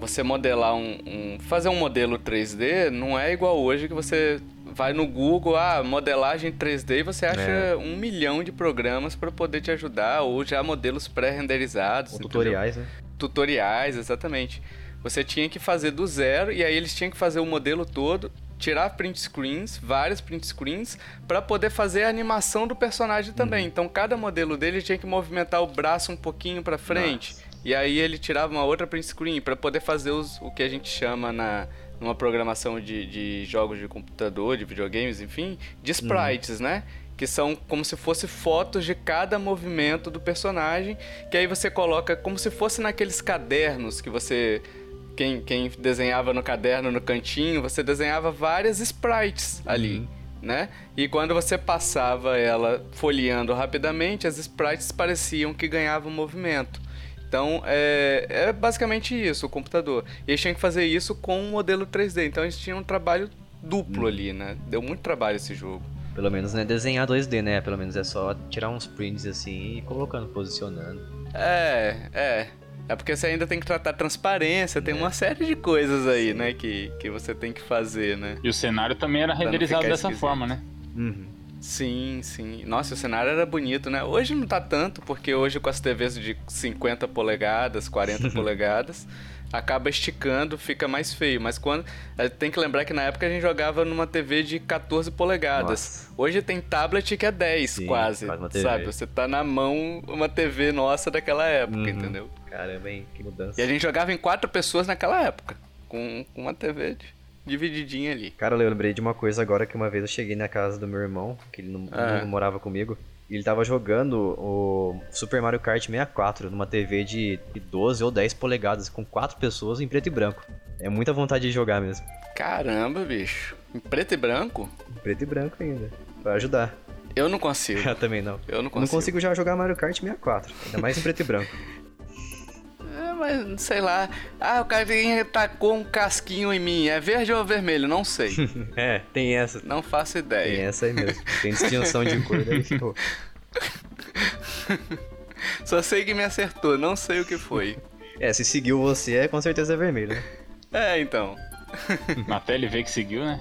você modelar um, um, fazer um modelo 3D não é igual hoje que você vai no Google, ah, modelagem 3D e você acha é. um milhão de programas para poder te ajudar, ou já modelos pré-renderizados. Tutoriais, né? Tutoriais, exatamente. Você tinha que fazer do zero e aí eles tinham que fazer o modelo todo tirar print screens, vários print screens, para poder fazer a animação do personagem também. Uhum. Então cada modelo dele tinha que movimentar o braço um pouquinho para frente. Nossa. E aí ele tirava uma outra print screen para poder fazer os, o que a gente chama na numa programação de, de jogos de computador, de videogames, enfim, de uhum. sprites, uhum. né? que são como se fosse fotos de cada movimento do personagem, que aí você coloca como se fosse naqueles cadernos que você quem, quem desenhava no caderno no cantinho, você desenhava várias sprites ali. Uhum. Né? E quando você passava ela folheando rapidamente, as sprites pareciam que ganhavam movimento. Então é, é basicamente isso, o computador. E eles tinham que fazer isso com um modelo 3D. Então eles tinham um trabalho duplo uhum. ali, né? Deu muito trabalho esse jogo. Pelo menos não é desenhar 2D, né? Pelo menos é só tirar uns prints assim e colocando, posicionando. É, é. É porque você ainda tem que tratar transparência, tem é. uma série de coisas aí, Sim. né, que, que você tem que fazer, né? E o cenário também era renderizado dessa esquisito. forma, né? Uhum. Sim, sim. Nossa, o cenário era bonito, né? Hoje não tá tanto, porque hoje com as TVs de 50 polegadas, 40 [LAUGHS] polegadas, acaba esticando, fica mais feio. Mas quando. Eh, tem que lembrar que na época a gente jogava numa TV de 14 polegadas. Nossa. Hoje tem tablet que é 10, sim, quase. Sabe? Você tá na mão uma TV nossa daquela época, uhum. entendeu? Caramba, hein? Que mudança. E a gente jogava em quatro pessoas naquela época. Com uma TV divididinha ali. Cara, eu lembrei de uma coisa agora que uma vez eu cheguei na casa do meu irmão, que ele não, ah. não morava comigo. E ele tava jogando o Super Mario Kart 64 numa TV de 12 ou 10 polegadas, com quatro pessoas em preto e branco. É muita vontade de jogar mesmo. Caramba, bicho. Em preto e branco? Em preto e branco ainda. Vai ajudar. Eu não consigo. [LAUGHS] Eu também não. Eu não consigo. Não consigo já jogar Mario Kart 64, ainda mais em preto e branco. [LAUGHS] mas sei lá. Ah, o cara tacou um casquinho em mim. É verde ou vermelho? Não sei. [LAUGHS] é, tem essa. Não faço ideia. Tem essa aí mesmo. Tem distinção de cor, daí ficou. [LAUGHS] Só sei que me acertou, não sei o que foi. É, se seguiu você, é com certeza é vermelho, né? É, então. [LAUGHS] Até ele vê que seguiu, né?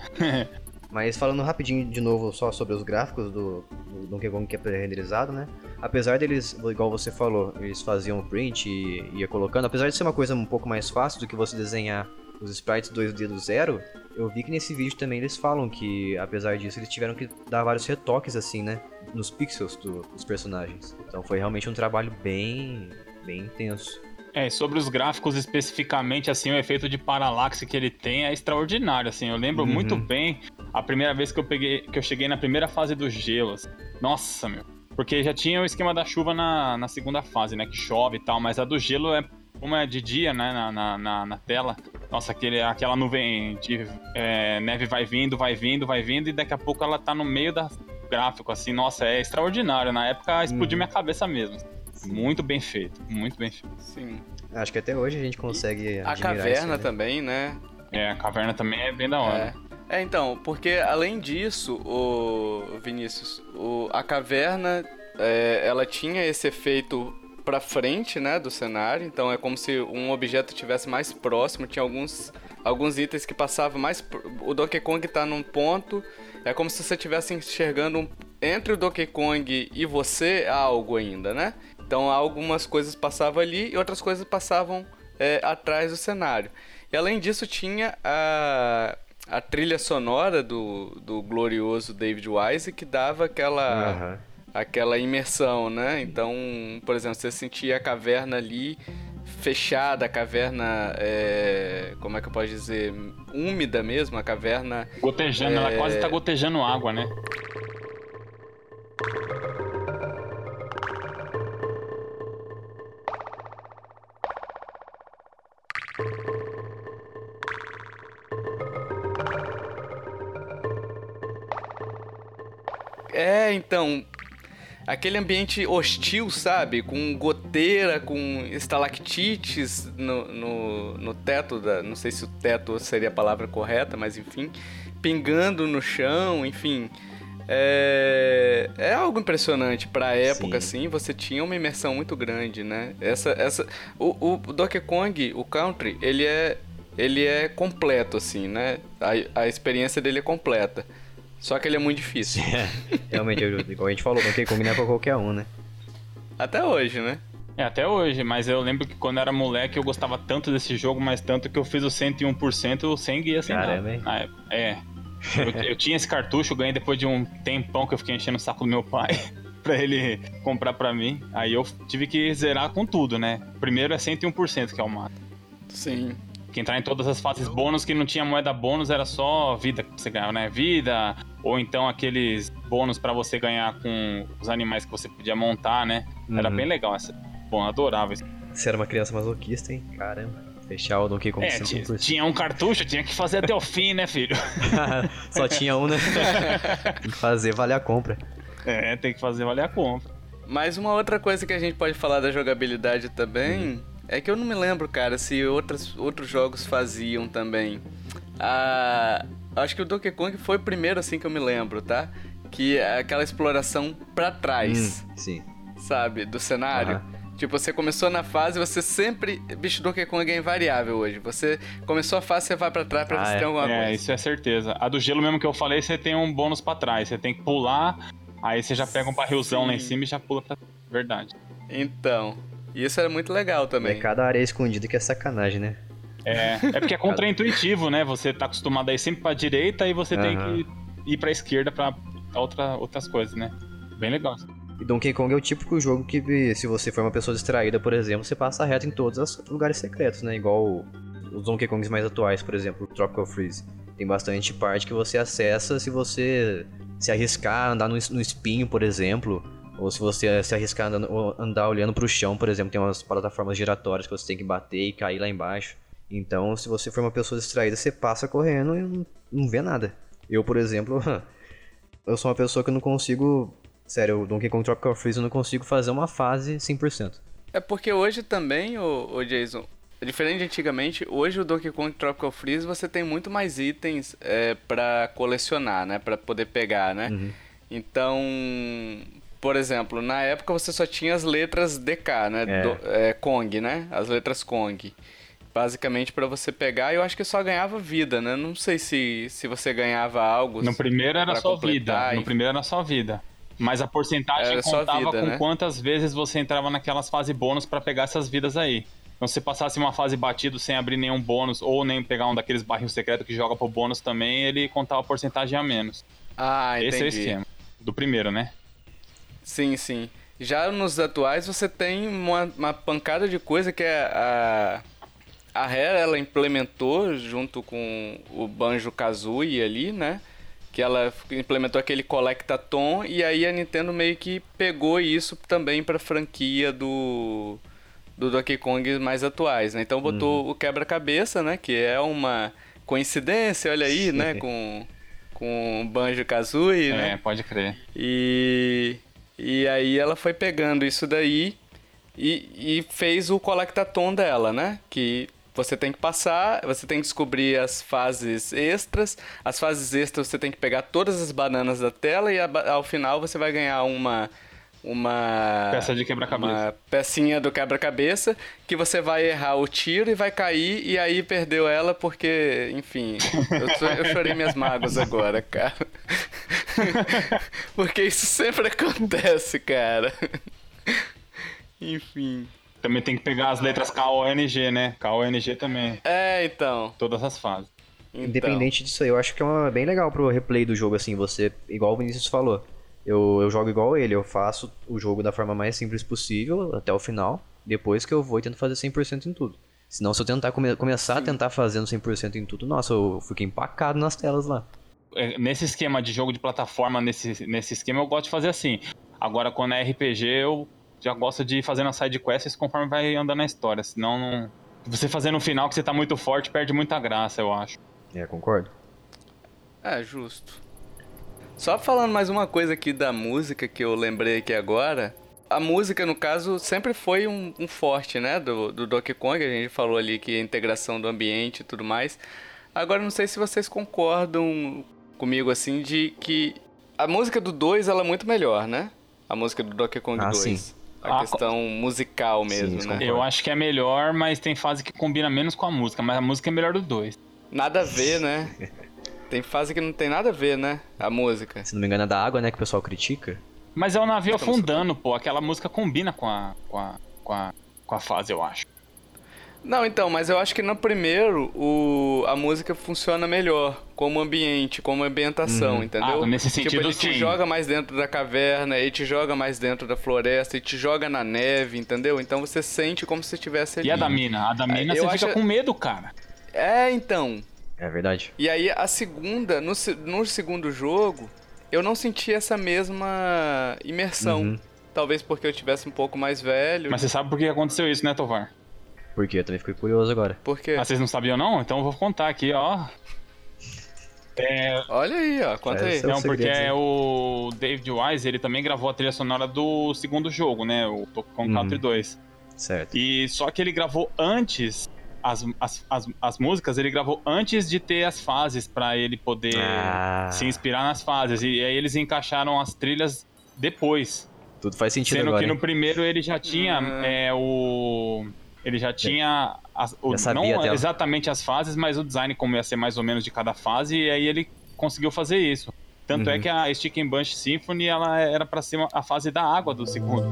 Mas falando rapidinho de novo só sobre os gráficos do, do Donkey Kong que é pré-renderizado, né? Apesar deles, igual você falou, eles faziam print e ia colocando, apesar de ser uma coisa um pouco mais fácil do que você desenhar os sprites 2D do zero, eu vi que nesse vídeo também eles falam que, apesar disso, eles tiveram que dar vários retoques, assim, né? Nos pixels do, dos personagens. Então foi realmente um trabalho bem, bem intenso. É, sobre os gráficos especificamente, assim, o efeito de paralaxe que ele tem é extraordinário, assim. Eu lembro uhum. muito bem a primeira vez que eu peguei, que eu cheguei na primeira fase do gelo. Assim. Nossa, meu. Porque já tinha o esquema da chuva na, na segunda fase, né? Que chove e tal, mas a do gelo é como é de dia, né? Na, na, na, na tela. Nossa, aquele, aquela nuvem de é, neve vai vindo, vai vindo, vai vindo, e daqui a pouco ela tá no meio do gráfico, assim. Nossa, é extraordinário. Na época explodiu uhum. minha cabeça mesmo. Muito bem feito, muito bem feito. Sim. Acho que até hoje a gente consegue. a caverna isso, também, né? É, a caverna também é bem da hora. É, é então, porque além disso, o Vinícius, o, a caverna é, ela tinha esse efeito para frente, né, do cenário. Então é como se um objeto tivesse mais próximo. Tinha alguns alguns itens que passavam mais. O Donkey Kong tá num ponto. É como se você estivesse enxergando um... entre o Donkey Kong e você algo ainda, né? Então algumas coisas passavam ali e outras coisas passavam é, atrás do cenário. E além disso tinha a, a trilha sonora do, do glorioso David Wise que dava aquela, uhum. aquela imersão, né? Então, por exemplo, você sentia a caverna ali fechada, a caverna, é, como é que eu posso dizer, úmida mesmo, a caverna... Gotejando, é... ela quase está gotejando água, né? É, então. Aquele ambiente hostil, sabe? Com goteira, com estalactites no, no, no teto da. Não sei se o teto seria a palavra correta, mas enfim. Pingando no chão, enfim. É, é algo impressionante para a época, Sim. assim. Você tinha uma imersão muito grande, né? Essa, essa, o, o Donkey Kong, o Country, ele é, ele é completo, assim, né? A, a experiência dele é completa. Só que ele é muito difícil. É, realmente, igual a gente falou, Donkey Kong não é pra qualquer um, né? Até hoje, né? É, até hoje, mas eu lembro que quando eu era moleque eu gostava tanto desse jogo, mas tanto que eu fiz o 101% sem guia sem Caramba, nada. Hein? É, Eu, eu tinha esse cartucho, ganhei depois de um tempão que eu fiquei enchendo o saco do meu pai [LAUGHS] pra ele comprar pra mim. Aí eu tive que zerar com tudo, né? Primeiro é 101%, que é o mato. Sim. Que entrar em todas as fases bônus que não tinha moeda bônus, era só vida que você ganhava, né? Vida, ou então aqueles bônus pra você ganhar com os animais que você podia montar, né? Era Uhum. bem legal essa. Bom, eu adorava isso. Você era uma criança masoquista, hein? Caramba. Fechar o Donkey Kong É, tinha, 100%. tinha um cartucho, tinha que fazer até o fim, né, filho? [LAUGHS] Só tinha um, né? [LAUGHS] Tem que fazer valer a compra. É, tem que fazer valer a compra. Mas uma outra coisa que a gente pode falar da jogabilidade também é que eu não me lembro, cara, se outras, outros jogos faziam também. Ah, acho que o Donkey Kong foi o primeiro assim que eu me lembro, tá? Que é aquela exploração pra trás, Hum, sim. sabe, do cenário. Tipo, você começou na fase, você sempre. Bicho, Donkey Kong é invariável hoje. Você começou a fase, você vai pra trás pra Ah, ver se é. tem alguma É, coisa. isso é certeza. A do gelo mesmo que eu falei, você tem um bônus pra trás. Você tem que pular, aí você já pega um barrilzão lá em Sim. cima e já pula pra. Verdade. Então. E isso era muito legal É também. cada área escondida que é sacanagem, né? É, é porque é contraintuitivo, né? Você tá acostumado a ir sempre pra direita e você tem Aham. que ir pra esquerda pra outra, outras coisas, né? Bem legal. E Donkey Kong é o típico jogo que, se você for uma pessoa distraída, por exemplo, você passa reto em todos os lugares secretos, né? Igual os Donkey Kongs mais atuais, por exemplo, o Tropical Freeze. Tem bastante parte que você acessa se você se arriscar, andar no, no espinho, por exemplo. Ou se você se arriscar andando, andar olhando pro chão, por exemplo, tem umas plataformas giratórias que você tem que bater e cair lá embaixo. Então, se você for uma pessoa distraída, você passa correndo e não, vê nada. Eu, por exemplo, [LAUGHS] eu sou uma pessoa que não consigo. Sério, o Donkey Kong Tropical Freeze eu não consigo fazer uma fase 100%. É porque hoje também, o, o Jason, diferente de antigamente, hoje o Donkey Kong Tropical Freeze você tem muito mais itens é, para colecionar, né? Pra poder pegar, né? Uhum. Então, por exemplo, na época você só tinha as letras DK, né? É. Do- é, Kong, né? As letras Kong. Basicamente pra você pegar, eu acho que só ganhava vida, né? Não sei se, se você ganhava algo. No primeiro era só vida. e- No primeiro era só vida. Mas a porcentagem Era contava vida, com né? quantas vezes você entrava naquelas fases bônus pra pegar essas vidas aí. Então se passasse uma fase batido sem abrir nenhum bônus, ou nem pegar um daqueles barris secretos que joga pro bônus também, ele contava a porcentagem a menos. Ah, entendi. Esse é o esquema. Do primeiro, né? Sim, sim. Já nos atuais você tem uma, uma pancada de coisa que é a a Rare ela implementou junto com o Banjo Kazooie ali, né? Que ela implementou aquele Collectathon e aí a Nintendo meio que pegou isso também pra franquia do do Donkey Kong mais atuais, né? Então botou o quebra-cabeça, né? Que é uma coincidência, olha aí, né? Com com o Banjo Kazooie, né? É, pode crer. E, e aí ela foi pegando isso daí e, e fez o Collectathon dela, né? Que você tem que passar, você tem que descobrir as fases extras. As fases extras você tem que pegar todas as bananas da tela e ao final você vai ganhar uma uma Peça de quebra-cabeça. uma pecinha do quebra-cabeça que você vai errar o tiro e vai cair e aí perdeu ela porque, enfim, eu, eu chorei minhas mágoas agora, cara. [LAUGHS] porque isso sempre acontece, cara. enfim. Também tem que pegar as letras K-O-N-G, né? K-O-N-G também. É, então. Todas as fases. então. Independente disso aí, eu acho que é uma, bem legal pro replay do jogo, assim, você, igual o Vinícius falou. Eu, eu jogo igual ele, eu faço o jogo da forma mais simples possível até o final, depois que eu vou e tento fazer 100% em tudo. Senão, se eu tentar come- começar a tentar fazendo 100% em tudo, nossa, eu fiquei empacado nas telas lá. É, Nesse esquema de jogo de plataforma, nesse, nesse esquema, eu gosto de fazer assim. Agora, quando é RPG, eu já gosto de ir fazendo as side quests conforme vai andando na história. Senão, não... você fazer no final que você tá muito forte, perde muita graça, eu acho. É, concordo. É, justo. Só falando mais uma coisa aqui da música que eu lembrei aqui agora. A música, no caso, sempre foi um, um forte, né? Do, do Donkey Kong. A gente falou ali que a integração do ambiente e tudo mais. Agora, não sei se vocês concordam comigo, assim, de que a música do 2 ela é muito melhor, né? A música do Donkey Kong Ah, 2. sim. A Ah, questão musical mesmo, isso né? Eu acho que é melhor, mas tem fase que combina menos com a música. Mas a música é melhor dos dois. Nada a ver, né? [LAUGHS] Tem fase que não tem nada a ver, né? A música. Se não me engano é da água, né, que o pessoal critica. Mas é o navio afundando, pô. Aquela música combina com a, com a, com a, com a fase, eu acho. Não, então, mas eu acho que no primeiro o, a música funciona melhor como ambiente, como ambientação, Uhum. entendeu? Ah, nesse tipo, sentido, ele te sim. joga mais dentro da caverna, ele te joga mais dentro da floresta, ele te joga na neve, entendeu? Então você sente como se estivesse ali. E a da mina? A da mina eu você fica acho- com medo, cara. É, então. É verdade. E aí a segunda, no, no segundo jogo, eu não senti essa mesma imersão. Uhum. Talvez porque eu tivesse um pouco mais velho. Mas você sabe por que aconteceu isso, né, Tovar? Porque eu também fiquei curioso agora. Por quê? Ah, vocês não sabiam não? Então eu vou contar aqui, ó. É, Olha aí, ó, conta É, aí. seu- não, porque segredos, hein? é o David Wise, ele também gravou a trilha sonora do segundo jogo, né? O Uhum. Country 2. Certo. E só que ele gravou antes as, as, as, as músicas, ele gravou antes de ter as fases pra ele poder Ah. se inspirar nas fases. E aí eles encaixaram as trilhas depois. Tudo faz sentido Sendo agora. que no hein? primeiro ele já tinha Hum. é, o. Ele já tinha. as- o- não até. exatamente as fases, mas o design como ia ser mais ou menos de cada fase, e aí ele conseguiu fazer isso. Tanto é Uhum. que a Stick and Bunch Symphony ela era pra ser a fase da água do segundo.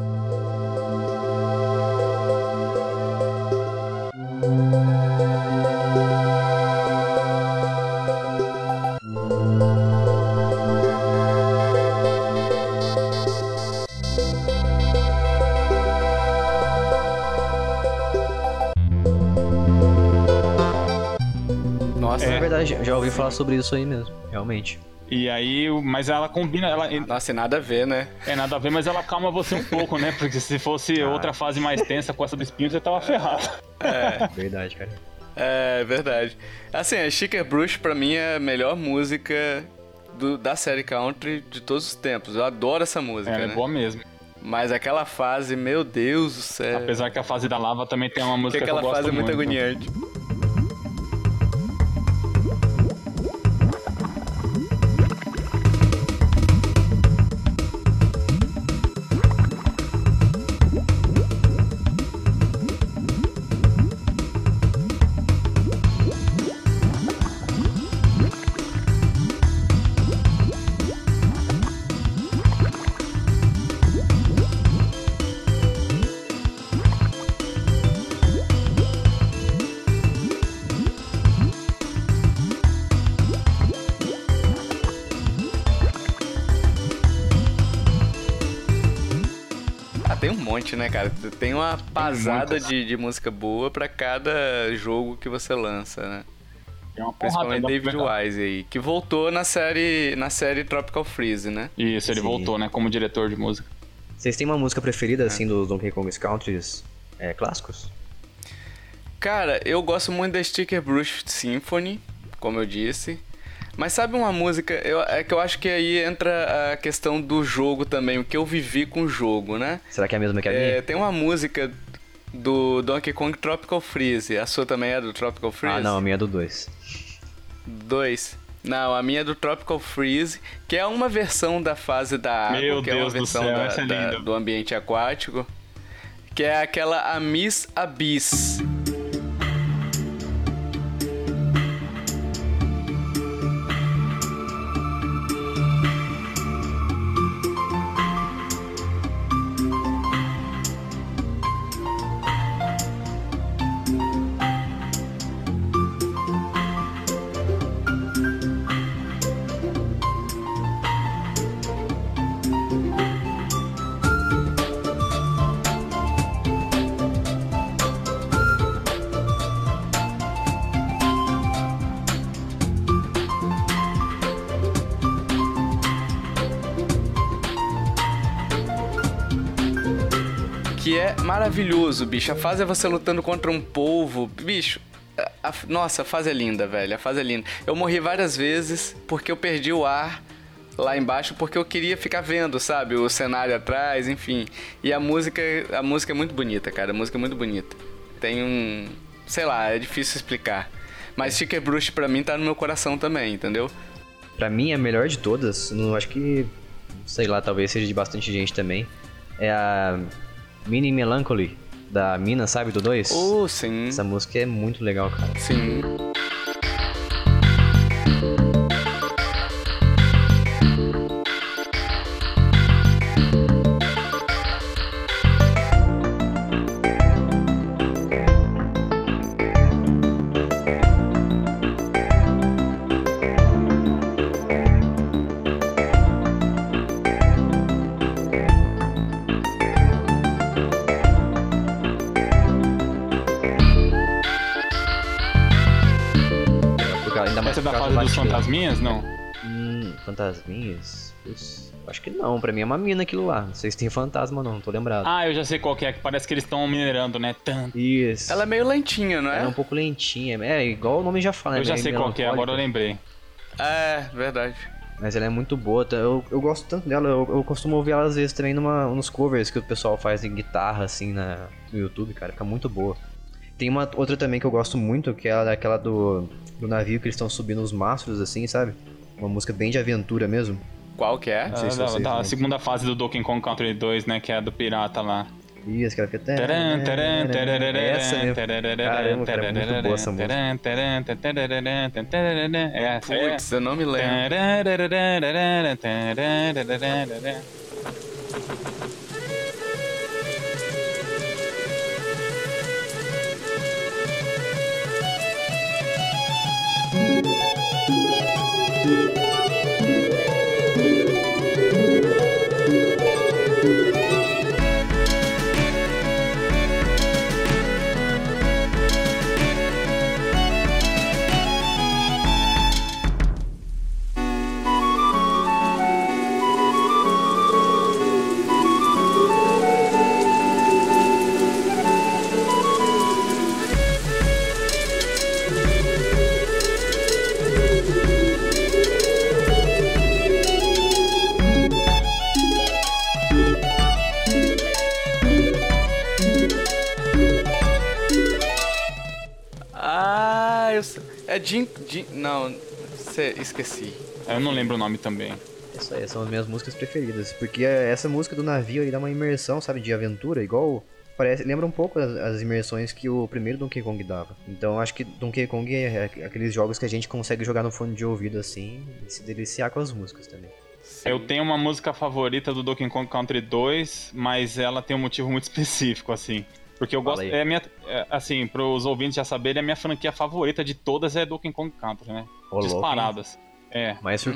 É verdade, já ouvi falar sobre isso aí mesmo, realmente. E aí, mas ela combina, ela nossa, e nada a ver, né? é nada a ver, mas ela calma você um pouco, né? Porque se fosse Ah. outra fase mais tensa com essa do espinho, você tava ferrado. Verdade, cara. É verdade. Assim, a Chicker Brush pra mim é a melhor música do- da série Country de todos os tempos. Eu adoro essa música, Ela é né? boa mesmo. Mas aquela fase, meu Deus do céu. Apesar que a fase da lava também tem uma que música que, aquela eu gosto fase é muito muito. agoniante. Né, cara? Tem uma pasada de, de música boa pra cada jogo que você lança, né? Tem uma Principalmente David. Wise aí, que voltou na série, na série Tropical Freeze, né? Isso, ele Sim. voltou, né, como diretor de música. Vocês têm uma música preferida, assim, dos Donkey Kong Countries é, clássicos? Cara, eu gosto muito da Sticker Brush Symphony, como eu disse. Mas sabe uma música? Eu, é que eu acho que aí entra a questão do jogo também, o que eu vivi com o jogo, né? Será que é a mesma que a É, minha? tem uma música do Donkey Kong Tropical Freeze. A sua também é do Tropical Freeze? Ah, não, a minha é do 2. Dois. Não, a minha é do Tropical Freeze, que é uma versão da fase da água, Meu que é uma Deus do versão céu, da- essa é da- do ambiente aquático. Que é aquela a Miss Abyss. Maravilhoso, bicho. A fase é você lutando contra um polvo. Bicho, a- a- nossa, a fase é linda, velho. A fase é linda. Eu morri várias vezes porque eu perdi o ar lá embaixo porque eu queria ficar vendo, sabe? O cenário atrás, enfim. E a música, a música é muito bonita, cara. A música é muito bonita. Tem um, sei lá, é difícil explicar. Mas Sticker Brush pra mim tá no meu coração também, entendeu? Pra mim, a melhor de todas, não acho que, sei lá, talvez seja de bastante gente também, é a Mini Melancholy, da Mina, sabe, do 2? Oh, sim. Essa música é muito legal, cara. Sim. Fantasminhas? Putz, acho que não, pra mim é uma mina aquilo lá. Não sei se tem fantasma não, não tô lembrado. Ah, eu já sei qual que é, que parece que eles estão minerando, né? Tan. Isso. Ela é meio lentinha, não é? Ela é um pouco lentinha. É, igual o nome já fala, Eu né? já sei qual que é, agora eu lembrei. É, verdade. Mas ela é muito boa. tá? Eu, eu gosto tanto dela, eu, eu costumo ouvir ela às vezes também numa, nos covers que o pessoal faz em guitarra, assim, na, no YouTube, cara. Fica muito boa. Tem uma outra também que eu gosto muito, que é aquela do, do navio que eles estão subindo os mastros, assim, sabe? Uma música bem de aventura mesmo. Qual que é? Não sei Ah, se da, vocês da segunda fase do Donkey Kong Country 2, né? Que é a do pirata lá. Isso, ela fica... Taran, taran, tararara, Essa mesmo. Caramba, cara, é muito boa essa música. taran, taran. É, essa é. Putz, eu não me lembro. Jim. Jim não, cê, esqueci. Eu não lembro o nome também. Isso aí, são as minhas músicas preferidas. Porque essa música do navio aí dá uma imersão, sabe, de aventura, igual. Parece, lembra um pouco as, as imersões que o primeiro Donkey Kong dava. Então acho que Donkey Kong é aqueles jogos que a gente consegue jogar no fone de ouvido assim e se deliciar com as músicas também. Eu tenho uma música favorita do Donkey Kong Country 2, mas ela tem um motivo muito [LAUGHS] específico, assim. Porque eu Fala gosto. aí. É minha, é, assim, pros ouvintes já saberem, a minha franquia favorita de todas é Donkey Kong Country, né? Ô, louco? Disparadas. É. Mais eu-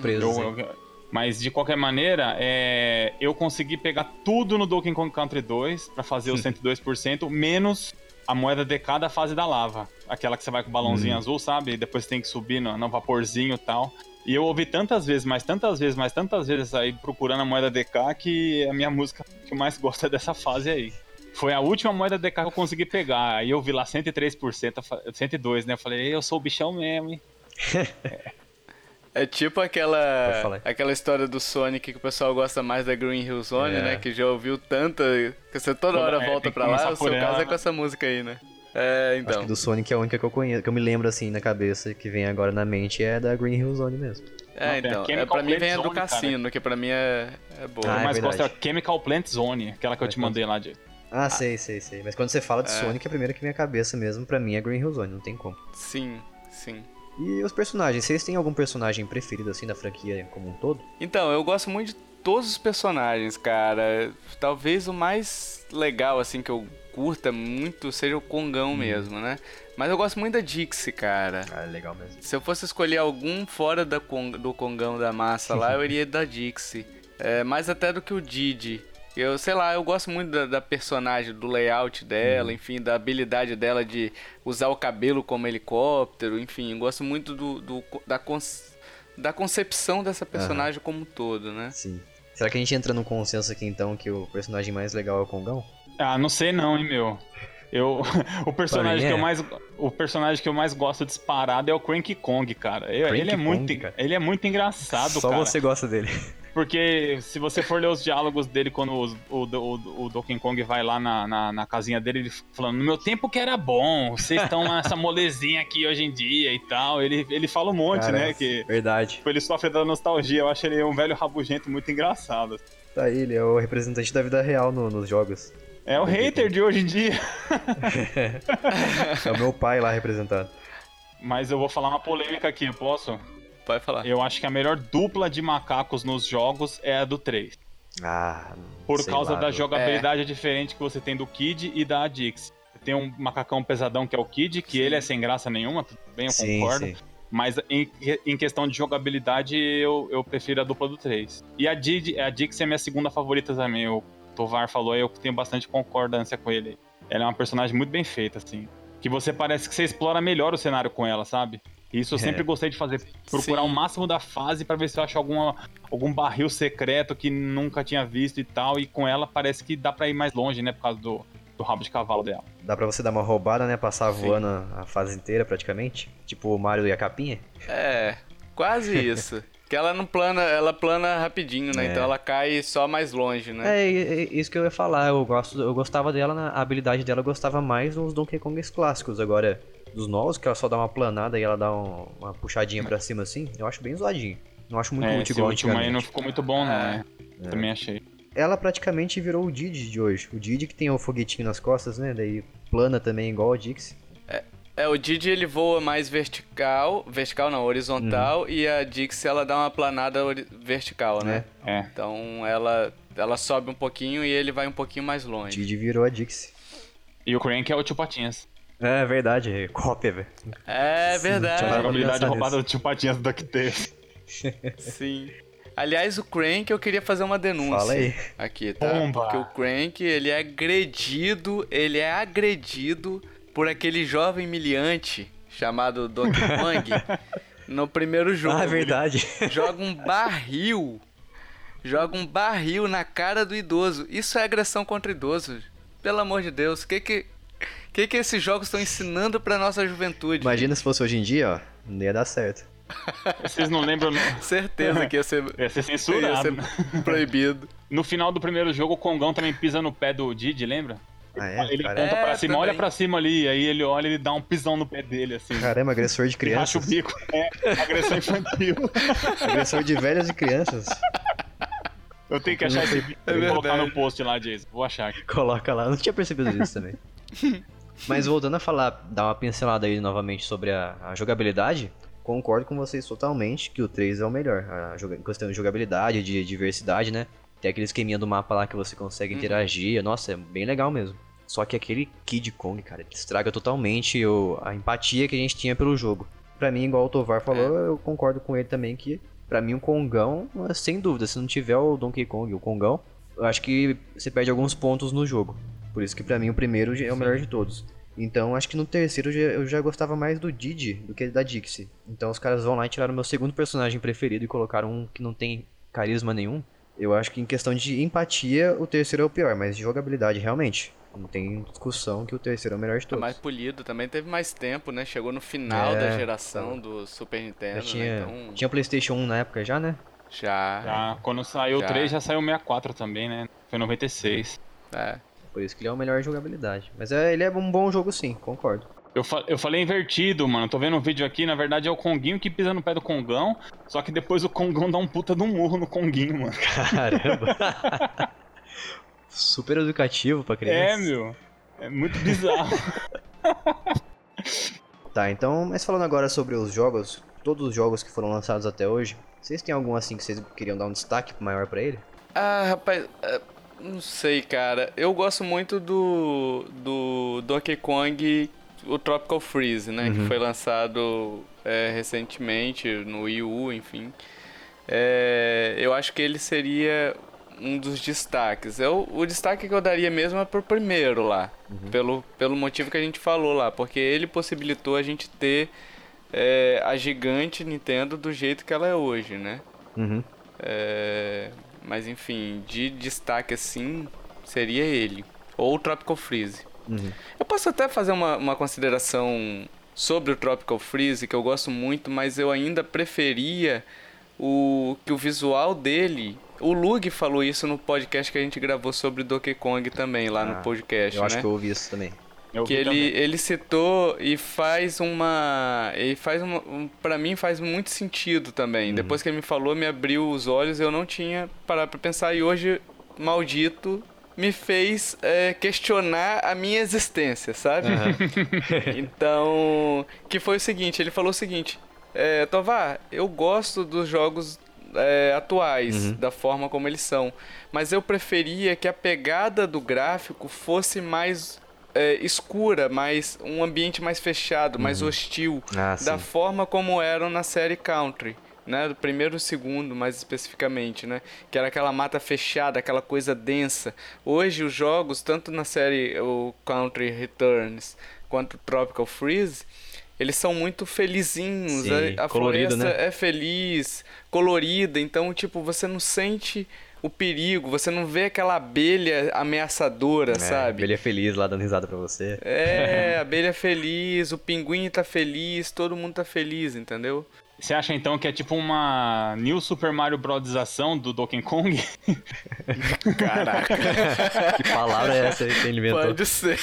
mas de qualquer maneira, é, eu consegui pegar tudo no Donkey Kong Country 2 pra fazer os 102%, menos a moeda DK da fase da lava. Aquela que você vai com o balãozinho Hum. azul, sabe? E depois tem que subir no, no vaporzinho e tal. E eu ouvi tantas vezes, mas tantas vezes, mas tantas vezes aí procurando a moeda DK que a minha música que eu mais gosto é dessa fase aí. Foi a última moeda DK que eu consegui pegar. Aí eu vi lá 103%, eu fa- 102, né? Eu falei, eu sou o bichão mesmo, hein? É tipo aquela aquela história do Sonic que o pessoal gosta mais da Green Hill Zone, É. né? Que já ouviu tanta. Que você toda Toda- hora é, volta que pra lá, o seu caso é com né? essa música aí, né? É, Acho então. que do Sonic é a única que eu conheço, que eu me lembro assim na cabeça, que vem agora na mente é da Green Hill Zone mesmo. É, Não, então. É, pra mim vem a do Zone, cara. Cassino, que pra mim é, é boa. Ah, eu é mais gosto é a. Chemical Plant Zone, aquela que eu te mandei lá de. Ah, sei, sei, sei. Mas quando você fala de É. Sonic, a primeira que vem à cabeça mesmo, pra mim, é Green Hill Zone, não tem como. Sim, sim. E os personagens, vocês têm algum personagem preferido assim da franquia como um todo? Então, eu gosto muito de todos os personagens, cara. Talvez o mais legal, assim, que eu curta muito seja o Kongão mesmo, né? Mas eu gosto muito da Dixie, cara. Ah, é legal mesmo. Se eu fosse escolher algum fora da do Kongão da massa lá, [LAUGHS] eu iria da Dixie. É, mais até do que o Didi. Eu, sei lá, eu gosto muito da, da personagem, do layout dela, enfim, da habilidade dela de usar o cabelo como helicóptero, enfim, eu gosto muito do, do- da, cons- da concepção dessa personagem como um todo, né? Sim. Será que a gente entra num consenso aqui então que o personagem mais legal é o Kongão? Ah, não sei não, hein, meu. Eu, [LAUGHS] o personagem mim que eu é. mais o personagem que eu mais gosto disparado é o Cranky Kong, cara. Eu- Cranky ele é muito, Kong, ele é muito engraçado, Só cara. você gosta dele. [LAUGHS] Porque se você for ler os diálogos dele quando os- o, o, o Donkey Kong vai lá na, na, na casinha dele, ele falando, no meu tempo que era bom, vocês estão nessa molezinha aqui hoje em dia e tal. Ele, ele fala um monte, Cara, né? Que Verdade. ele sofre da nostalgia. Eu acho ele um velho rabugento muito engraçado. Tá aí, ele é o representante da vida real no- nos jogos. É o hater de hoje em dia. [LAUGHS] É o meu pai lá representado. Mas eu vou falar uma polêmica aqui, posso? Pode falar. Eu acho que a melhor dupla de macacos nos jogos é a do 3. Ah, Por sei causa lá, da jogabilidade diferente que você tem do Kid e da Dix. Tem um macacão pesadão que é o Kid, que ele é sem graça nenhuma, tudo bem, eu Sim, concordo. sim. Mas em, em questão de jogabilidade, eu, eu prefiro a dupla do 3. E a, Didi, a Dix é minha segunda favorita também. O Tovar falou aí, eu tenho bastante concordância com ele. Ela é uma personagem muito bem feita, assim. Que você parece que você explora melhor o cenário com ela, sabe? Isso eu sempre é. gostei de fazer. Procurar Sim. o máximo da fase para ver se eu acho alguma, algum barril secreto que nunca tinha visto e tal. E com ela parece que dá pra ir mais longe, né? Por causa do, do rabo de cavalo dela. Dá pra você dar uma roubada, né? Passar Sim. voando a fase inteira praticamente? Tipo o Mario e a capinha? É, quase isso. [LAUGHS] Que ela não plana, ela plana rapidinho, né? É. Então ela cai só mais longe, né? É, é, isso que eu ia falar. Eu, gosto, eu gostava dela, a habilidade dela eu gostava mais nos Donkey Kongs clássicos. Agora, dos novos, que ela só dá uma planada e ela dá um, uma puxadinha pra cima assim, eu acho bem zoadinho. Não acho muito é, útil igual último aí não ficou muito bom, né? É. Também achei. Ela praticamente virou o Didi de hoje. O Didi que tem o foguetinho nas costas, né? Daí plana também igual o Dixie. É, o Didi ele voa mais vertical, vertical não, horizontal, uhum. e a Dixie ela dá uma planada vertical, né? É. é. Então ela, ela sobe um pouquinho e ele vai um pouquinho mais longe. Didi virou a Dixie. E o Crank é o Tio Patinhas. É verdade, é cópia, velho. É verdade. A jogabilidade roubada do Tio Patinhas do DuckTales. [LAUGHS] Sim. Aliás, o Crank, eu queria fazer uma denúncia Fala aí. aqui, tá? Bomba. Porque o Crank, ele é agredido, ele é agredido por aquele jovem miliante chamado Donkey Kong [LAUGHS] no primeiro jogo. Ah, é verdade. Joga um barril. Joga um barril na cara do idoso. Isso é agressão contra idoso. Pelo amor de Deus, o que que, que que esses jogos estão ensinando pra nossa juventude? Imagina se fosse hoje em dia, ó, não ia dar certo. Vocês não lembram? Certeza que ia ser, [LAUGHS] ia ser censurado. Ia ser proibido. No final do primeiro jogo, o Kongão também pisa no pé do Didi, lembra? Ah, é? Ele Caramba. aponta pra é, cima, também. olha pra cima ali, aí ele olha e ele dá um pisão no pé dele, assim. Caramba, agressor de crianças. Acha o bico. É, agressão infantil. agressor de velhas e crianças. Eu tenho que achar esse vídeo é e colocar no post lá, Jason. Vou achar aqui. Coloca lá, não tinha percebido isso também. [LAUGHS] Mas voltando a falar, dar uma pincelada aí novamente sobre a, a, jogabilidade, concordo com vocês totalmente que o 3 é o melhor. A, a questão de jogabilidade, de diversidade, né? Tem aquele esqueminha do mapa lá que você consegue uhum. interagir. Nossa, é bem legal mesmo. Só que aquele Kid Kong, cara, estraga totalmente o, a empatia que a gente tinha pelo jogo. Pra mim, igual o Tovar falou, é. eu concordo com ele também que, pra mim, o Kongão, sem dúvida, se não tiver o Donkey Kong e o Kongão, eu acho que você perde alguns pontos no jogo. Por isso que pra mim o primeiro é o melhor de todos. Então acho que no terceiro eu já, eu já, gostava mais do Didi do que da Dixie. Então os caras vão lá e tiraram o meu segundo personagem preferido e colocaram um que não tem carisma nenhum. Eu acho que em questão de empatia, o terceiro é o pior, mas de jogabilidade, realmente. Não tem discussão que o terceiro é o melhor de todos. É mais polido, também teve mais tempo, né? Chegou no final é, da geração do Super Nintendo. Já tinha, né? então... tinha PlayStation 1 na época já, né? Já. Já. Quando saiu já. o 3, já saiu o 64 também, né? Foi 96. É. Por isso que ele é o melhor jogabilidade. Mas é, ele é um bom jogo sim, concordo. Eu, fa eu falei invertido, mano. Tô vendo um vídeo aqui, na verdade é o Conguinho que pisa no pé do Congão, só que depois o Congão dá um puta de um murro no Conguinho, mano. Caramba. [LAUGHS] Super educativo pra criança. É, meu. É muito bizarro. [LAUGHS] tá, então, mas falando agora sobre os jogos, todos os jogos que foram lançados até hoje, vocês têm algum assim que vocês queriam dar um destaque maior para ele? Ah, rapaz, é, não sei, cara. Eu gosto muito do do Donkey Kong o Tropical Freeze, né? Uhum. Que foi lançado é, recentemente no Wii U, enfim. É, eu acho que ele seria um dos destaques. Eu, o destaque que eu daria mesmo é pro primeiro lá. Uhum. Pelo, pelo motivo que a gente falou lá. Porque ele possibilitou a gente ter é, a gigante Nintendo do jeito que ela é hoje, né? Uhum. É, mas enfim, de destaque assim, seria ele. Ou o Tropical Freeze. Uhum. Eu posso até fazer uma, uma consideração sobre o Tropical Freeze, que eu gosto muito, mas eu ainda preferia o que o visual dele. O Lug falou isso no podcast que a gente gravou sobre Donkey Kong também, lá ah, no podcast. Eu né? acho que eu ouvi isso também. que ele, ele citou e faz uma. E faz uma. Um, pra mim faz muito sentido também. Uhum. Depois que ele me falou, me abriu os olhos, eu não tinha parado pra pensar. E hoje, maldito, me fez é, questionar a minha existência, sabe? Uhum. [LAUGHS] então, que foi o seguinte, ele falou o seguinte, é, Tovar, eu gosto dos jogos é, atuais, uhum. da forma como eles são, mas eu preferia que a pegada do gráfico fosse mais é, escura, mais um ambiente mais fechado, uhum. mais hostil, ah, da forma como eram na série Country né? Do primeiro e segundo, mais especificamente, né? Que era aquela mata fechada, aquela coisa densa. Hoje os jogos, tanto na série o Country Returns quanto Tropical Freeze, eles são muito felizinhos. Sim, a a colorido, floresta né? é feliz, colorida, então, tipo, você não sente o perigo, você não vê aquela abelha ameaçadora, É, sabe? É feliz lá dando risada pra você. É, a [LAUGHS] abelha feliz, o pinguim tá feliz, todo mundo tá feliz, entendeu? Você acha então que é tipo uma New Super Mario Brosização do Donkey Kong? [LAUGHS] Caraca. Que palavra é essa aí que ele inventou? Pode ser.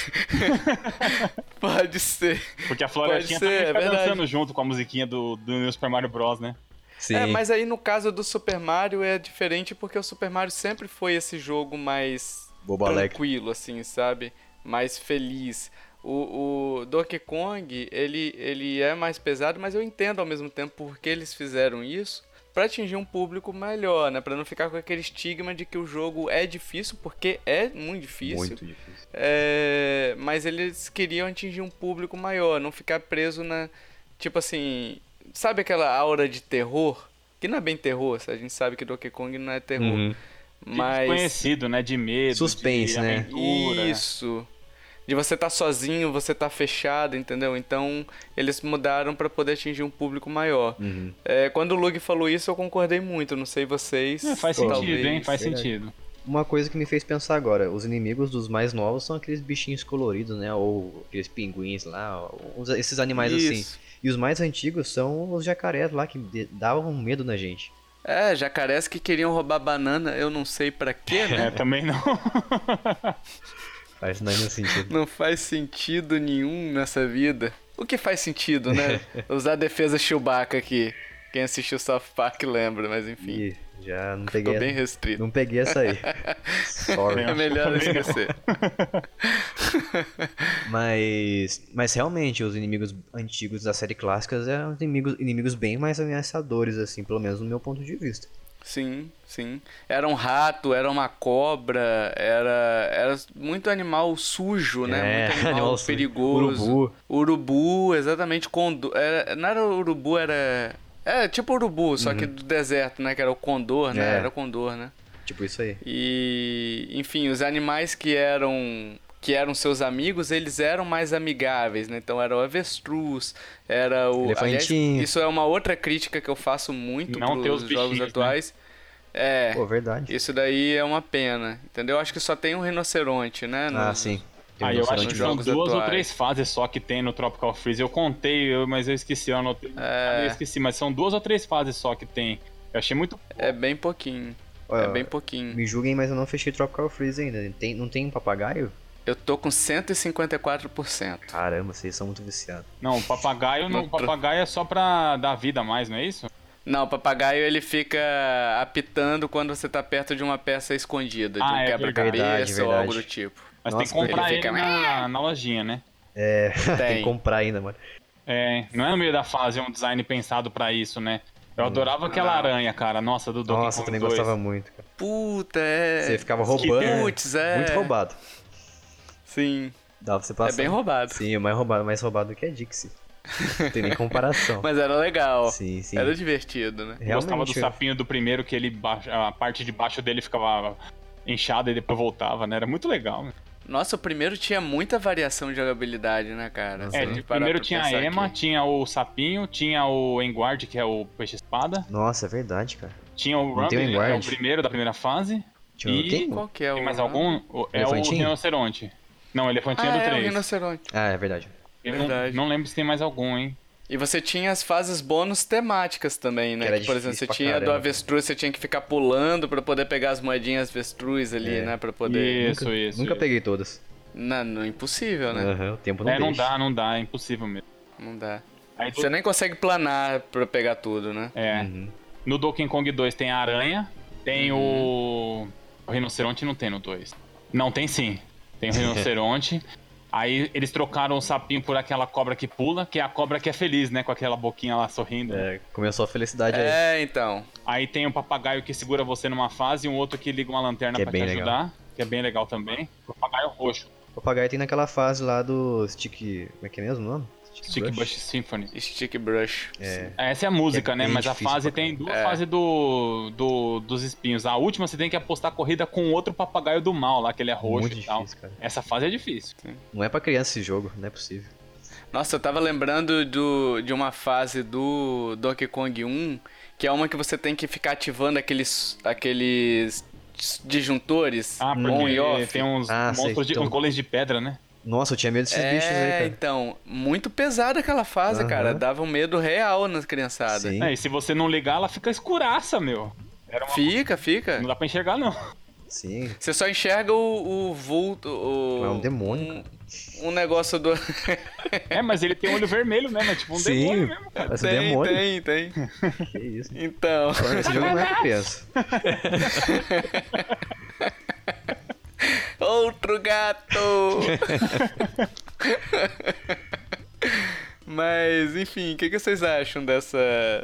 Pode ser. Porque a florestinha Pode ser, também é dançando junto com a musiquinha do, do New Super Mario Bros, né? Sim. É, mas aí no caso do Super Mario é diferente porque o Super Mario sempre foi esse jogo mais alegre. tranquilo, assim, sabe? Mais feliz. O, o Donkey Kong, ele, ele é mais pesado, mas eu entendo ao mesmo tempo porque eles fizeram isso pra atingir um público melhor, né? Pra não ficar com aquele estigma de que o jogo é difícil, porque é muito difícil. Muito difícil. É, mas eles queriam atingir um público maior, não ficar preso na. Tipo assim. Sabe aquela aura de terror? Que não é bem terror, a gente sabe que Donkey Kong não é terror. Uhum. Mas. Conhecido, né? De medo. Suspense, de né? aventura. Isso. De você estar sozinho, você tá fechado, entendeu? Então eles mudaram pra poder atingir um público maior. Uhum. É, quando o Lug falou isso, eu concordei muito. Não sei vocês. É, faz Pô, sentido, hein? talvez. Faz sentido. Uma coisa que me fez pensar agora, os inimigos dos mais novos são aqueles bichinhos coloridos, né? Ou aqueles pinguins lá, esses animais assim. Isso. E os mais antigos são os jacarés lá que davam medo na gente. É, jacarés que queriam roubar banana, eu não sei pra quê, né? [LAUGHS] É, também não. [LAUGHS] Faz nenhum sentido. Não faz sentido nenhum nessa vida. O que faz sentido, né? [LAUGHS] Usar a defesa Chewbacca aqui. Quem assistiu South Park lembra, mas enfim. Ih, já não Ficou peguei. bem restrito. Não peguei essa aí. [LAUGHS] Sorry. É melhor esquecer. [LAUGHS] Mas, mas realmente, os inimigos antigos da série clássica eram inimigos, inimigos bem mais ameaçadores, assim, pelo menos no meu ponto de vista. Sim, sim. Era um rato, era uma cobra, era, era muito animal sujo, né? É, muito animal, sujo. perigoso. Urubu. Urubu, exatamente. Condor, era, não era urubu, era. É, tipo urubu, só que do deserto, né? Que era o condor, né? Uhum. É. Era o condor, né? Tipo isso aí. E, enfim, os animais que eram que eram seus amigos, eles eram mais amigáveis, né? Então era o avestruz, era o Elefantinho. Aliás, isso é uma outra crítica que eu faço muito Não ter pros os jogos né? atuais. É, Pô, verdade. isso daí é uma pena, entendeu? Acho que só tem um rinoceronte, né? Ah, nos- sim. Tem Ah, um eu acho rinoceronte que são duas ou atuais. três fases só que tem no Tropical Freeze. Eu contei, eu- mas eu esqueci, eu anotei. É. Eu esqueci, mas são duas ou três fases só que tem. Eu achei muito. É bem pouquinho. Olha, é bem pouquinho. Me julguem, mas eu não fechei Tropical Freeze ainda. Tem, não tem um papagaio? Eu tô com 154%. Caramba, vocês são muito viciados. Não, o papagaio, não, [LAUGHS] papagaio é só pra dar vida a mais, não é isso? Não, o papagaio ele fica apitando quando você tá perto de uma peça escondida, de Ah, um é quebra-cabeça verdade, ou algo do tipo. Mas Nossa, tem que comprar ele ele, fica- na, na lojinha, né? É, tem [LAUGHS] Tem. que comprar ainda, mano. É, não é no meio da fase um design pensado pra isso, né? Eu adorava aquela Não. aranha, cara. Nossa, do Donkey Hum. Nossa, eu Kong também 2. gostava muito, cara. Puta, é. Você ficava roubando. Putz, é. Muito roubado. Sim. Dá pra você passar. É bem roubado. Sim, é mais roubado, mais roubado do que a Dixie. Não tem nem comparação. [LAUGHS] Mas era legal. Sim, sim. Era divertido, né? Eu gostava do Realmente, sapinho do primeiro, que ele baixa- a parte de baixo dele ficava inchada e depois voltava, né? Era muito legal. né? Nossa, o primeiro tinha muita variação de jogabilidade, né, cara? É, parar primeiro tinha a Emma, aqui. tinha o sapinho, tinha o Enguard, que é o peixe-espada. Nossa, é verdade, cara. Tinha o o Rumble, que é o Enguard? primeiro da primeira fase. Tinha E-? Qual que é o. Tem mais algum? O- É o rinoceronte. Não, o elefantinho Ah, é do é, o 3. rinoceronte. Ah, é verdade. Eu não, Verdade. não lembro se tem mais algum, hein? E você tinha as fases bônus temáticas também, né? Que Que, por exemplo, você tinha do caramba. avestruz, você tinha que ficar pulando pra poder pegar as moedinhas avestruz ali, É. né? Pra poder. Isso, nunca, isso. Nunca isso. peguei todas. Não, não, impossível, né? Aham, o tempo não É, não deixa. dá, não dá, é impossível mesmo. Não dá. Aí, Você nem consegue planar pra pegar tudo, né? É. Uhum. No Donkey Kong 2 tem a aranha, tem Uhum. o... o rinoceronte não tem no 2. Não, tem sim. Tem o rinoceronte. [LAUGHS] Aí eles trocaram o sapinho por aquela cobra que pula, que é a cobra que é feliz, né? Com aquela boquinha lá sorrindo. É, começou a felicidade aí. É, então. Aí tem o papagaio que segura você numa fase e um outro que liga uma lanterna Que é pra bem te legal. ajudar. Que é bem legal também. Papagaio roxo. O papagaio tem naquela fase lá do Stick. Como é que é mesmo o nome? Stick Bush Symphony. Stick brush. É. Essa é a música, É né? Mas a fase tem duas É. fases do, do, dos espinhos. A última você tem que apostar a corrida com outro papagaio do mal lá, que ele é roxo Muito e tal. difícil, cara. Essa fase é difícil. Não é pra criança esse jogo, não é possível. Nossa, eu tava lembrando do, de uma fase do Donkey Kong 1, que é uma que você tem que ficar ativando aqueles, aqueles disjuntores Ah, on e porque off. tem uns Ah, sei, monstros, de, então. uns golems de pedra, né? Nossa, eu tinha medo desses bichos aí, É, cara. então, muito pesada aquela fase, Aham. cara. Dava um medo real nas criançadas. Sim. É, e se você não ligar, ela fica escuraça, meu. Era uma... Fica, fica. Não dá pra enxergar, não. Sim. Você só enxerga o, o vulto. O, É um demônio, Um, um negócio do. É, mas ele tem olho vermelho mesmo, é tipo um Sim. demônio mesmo, cara. Parece tem, demônio. tem, tem. Que isso. Então. Esse jogo não é pra [LAUGHS] criança. [LAUGHS] Outro gato! Mas, enfim, o que, que vocês acham dessa,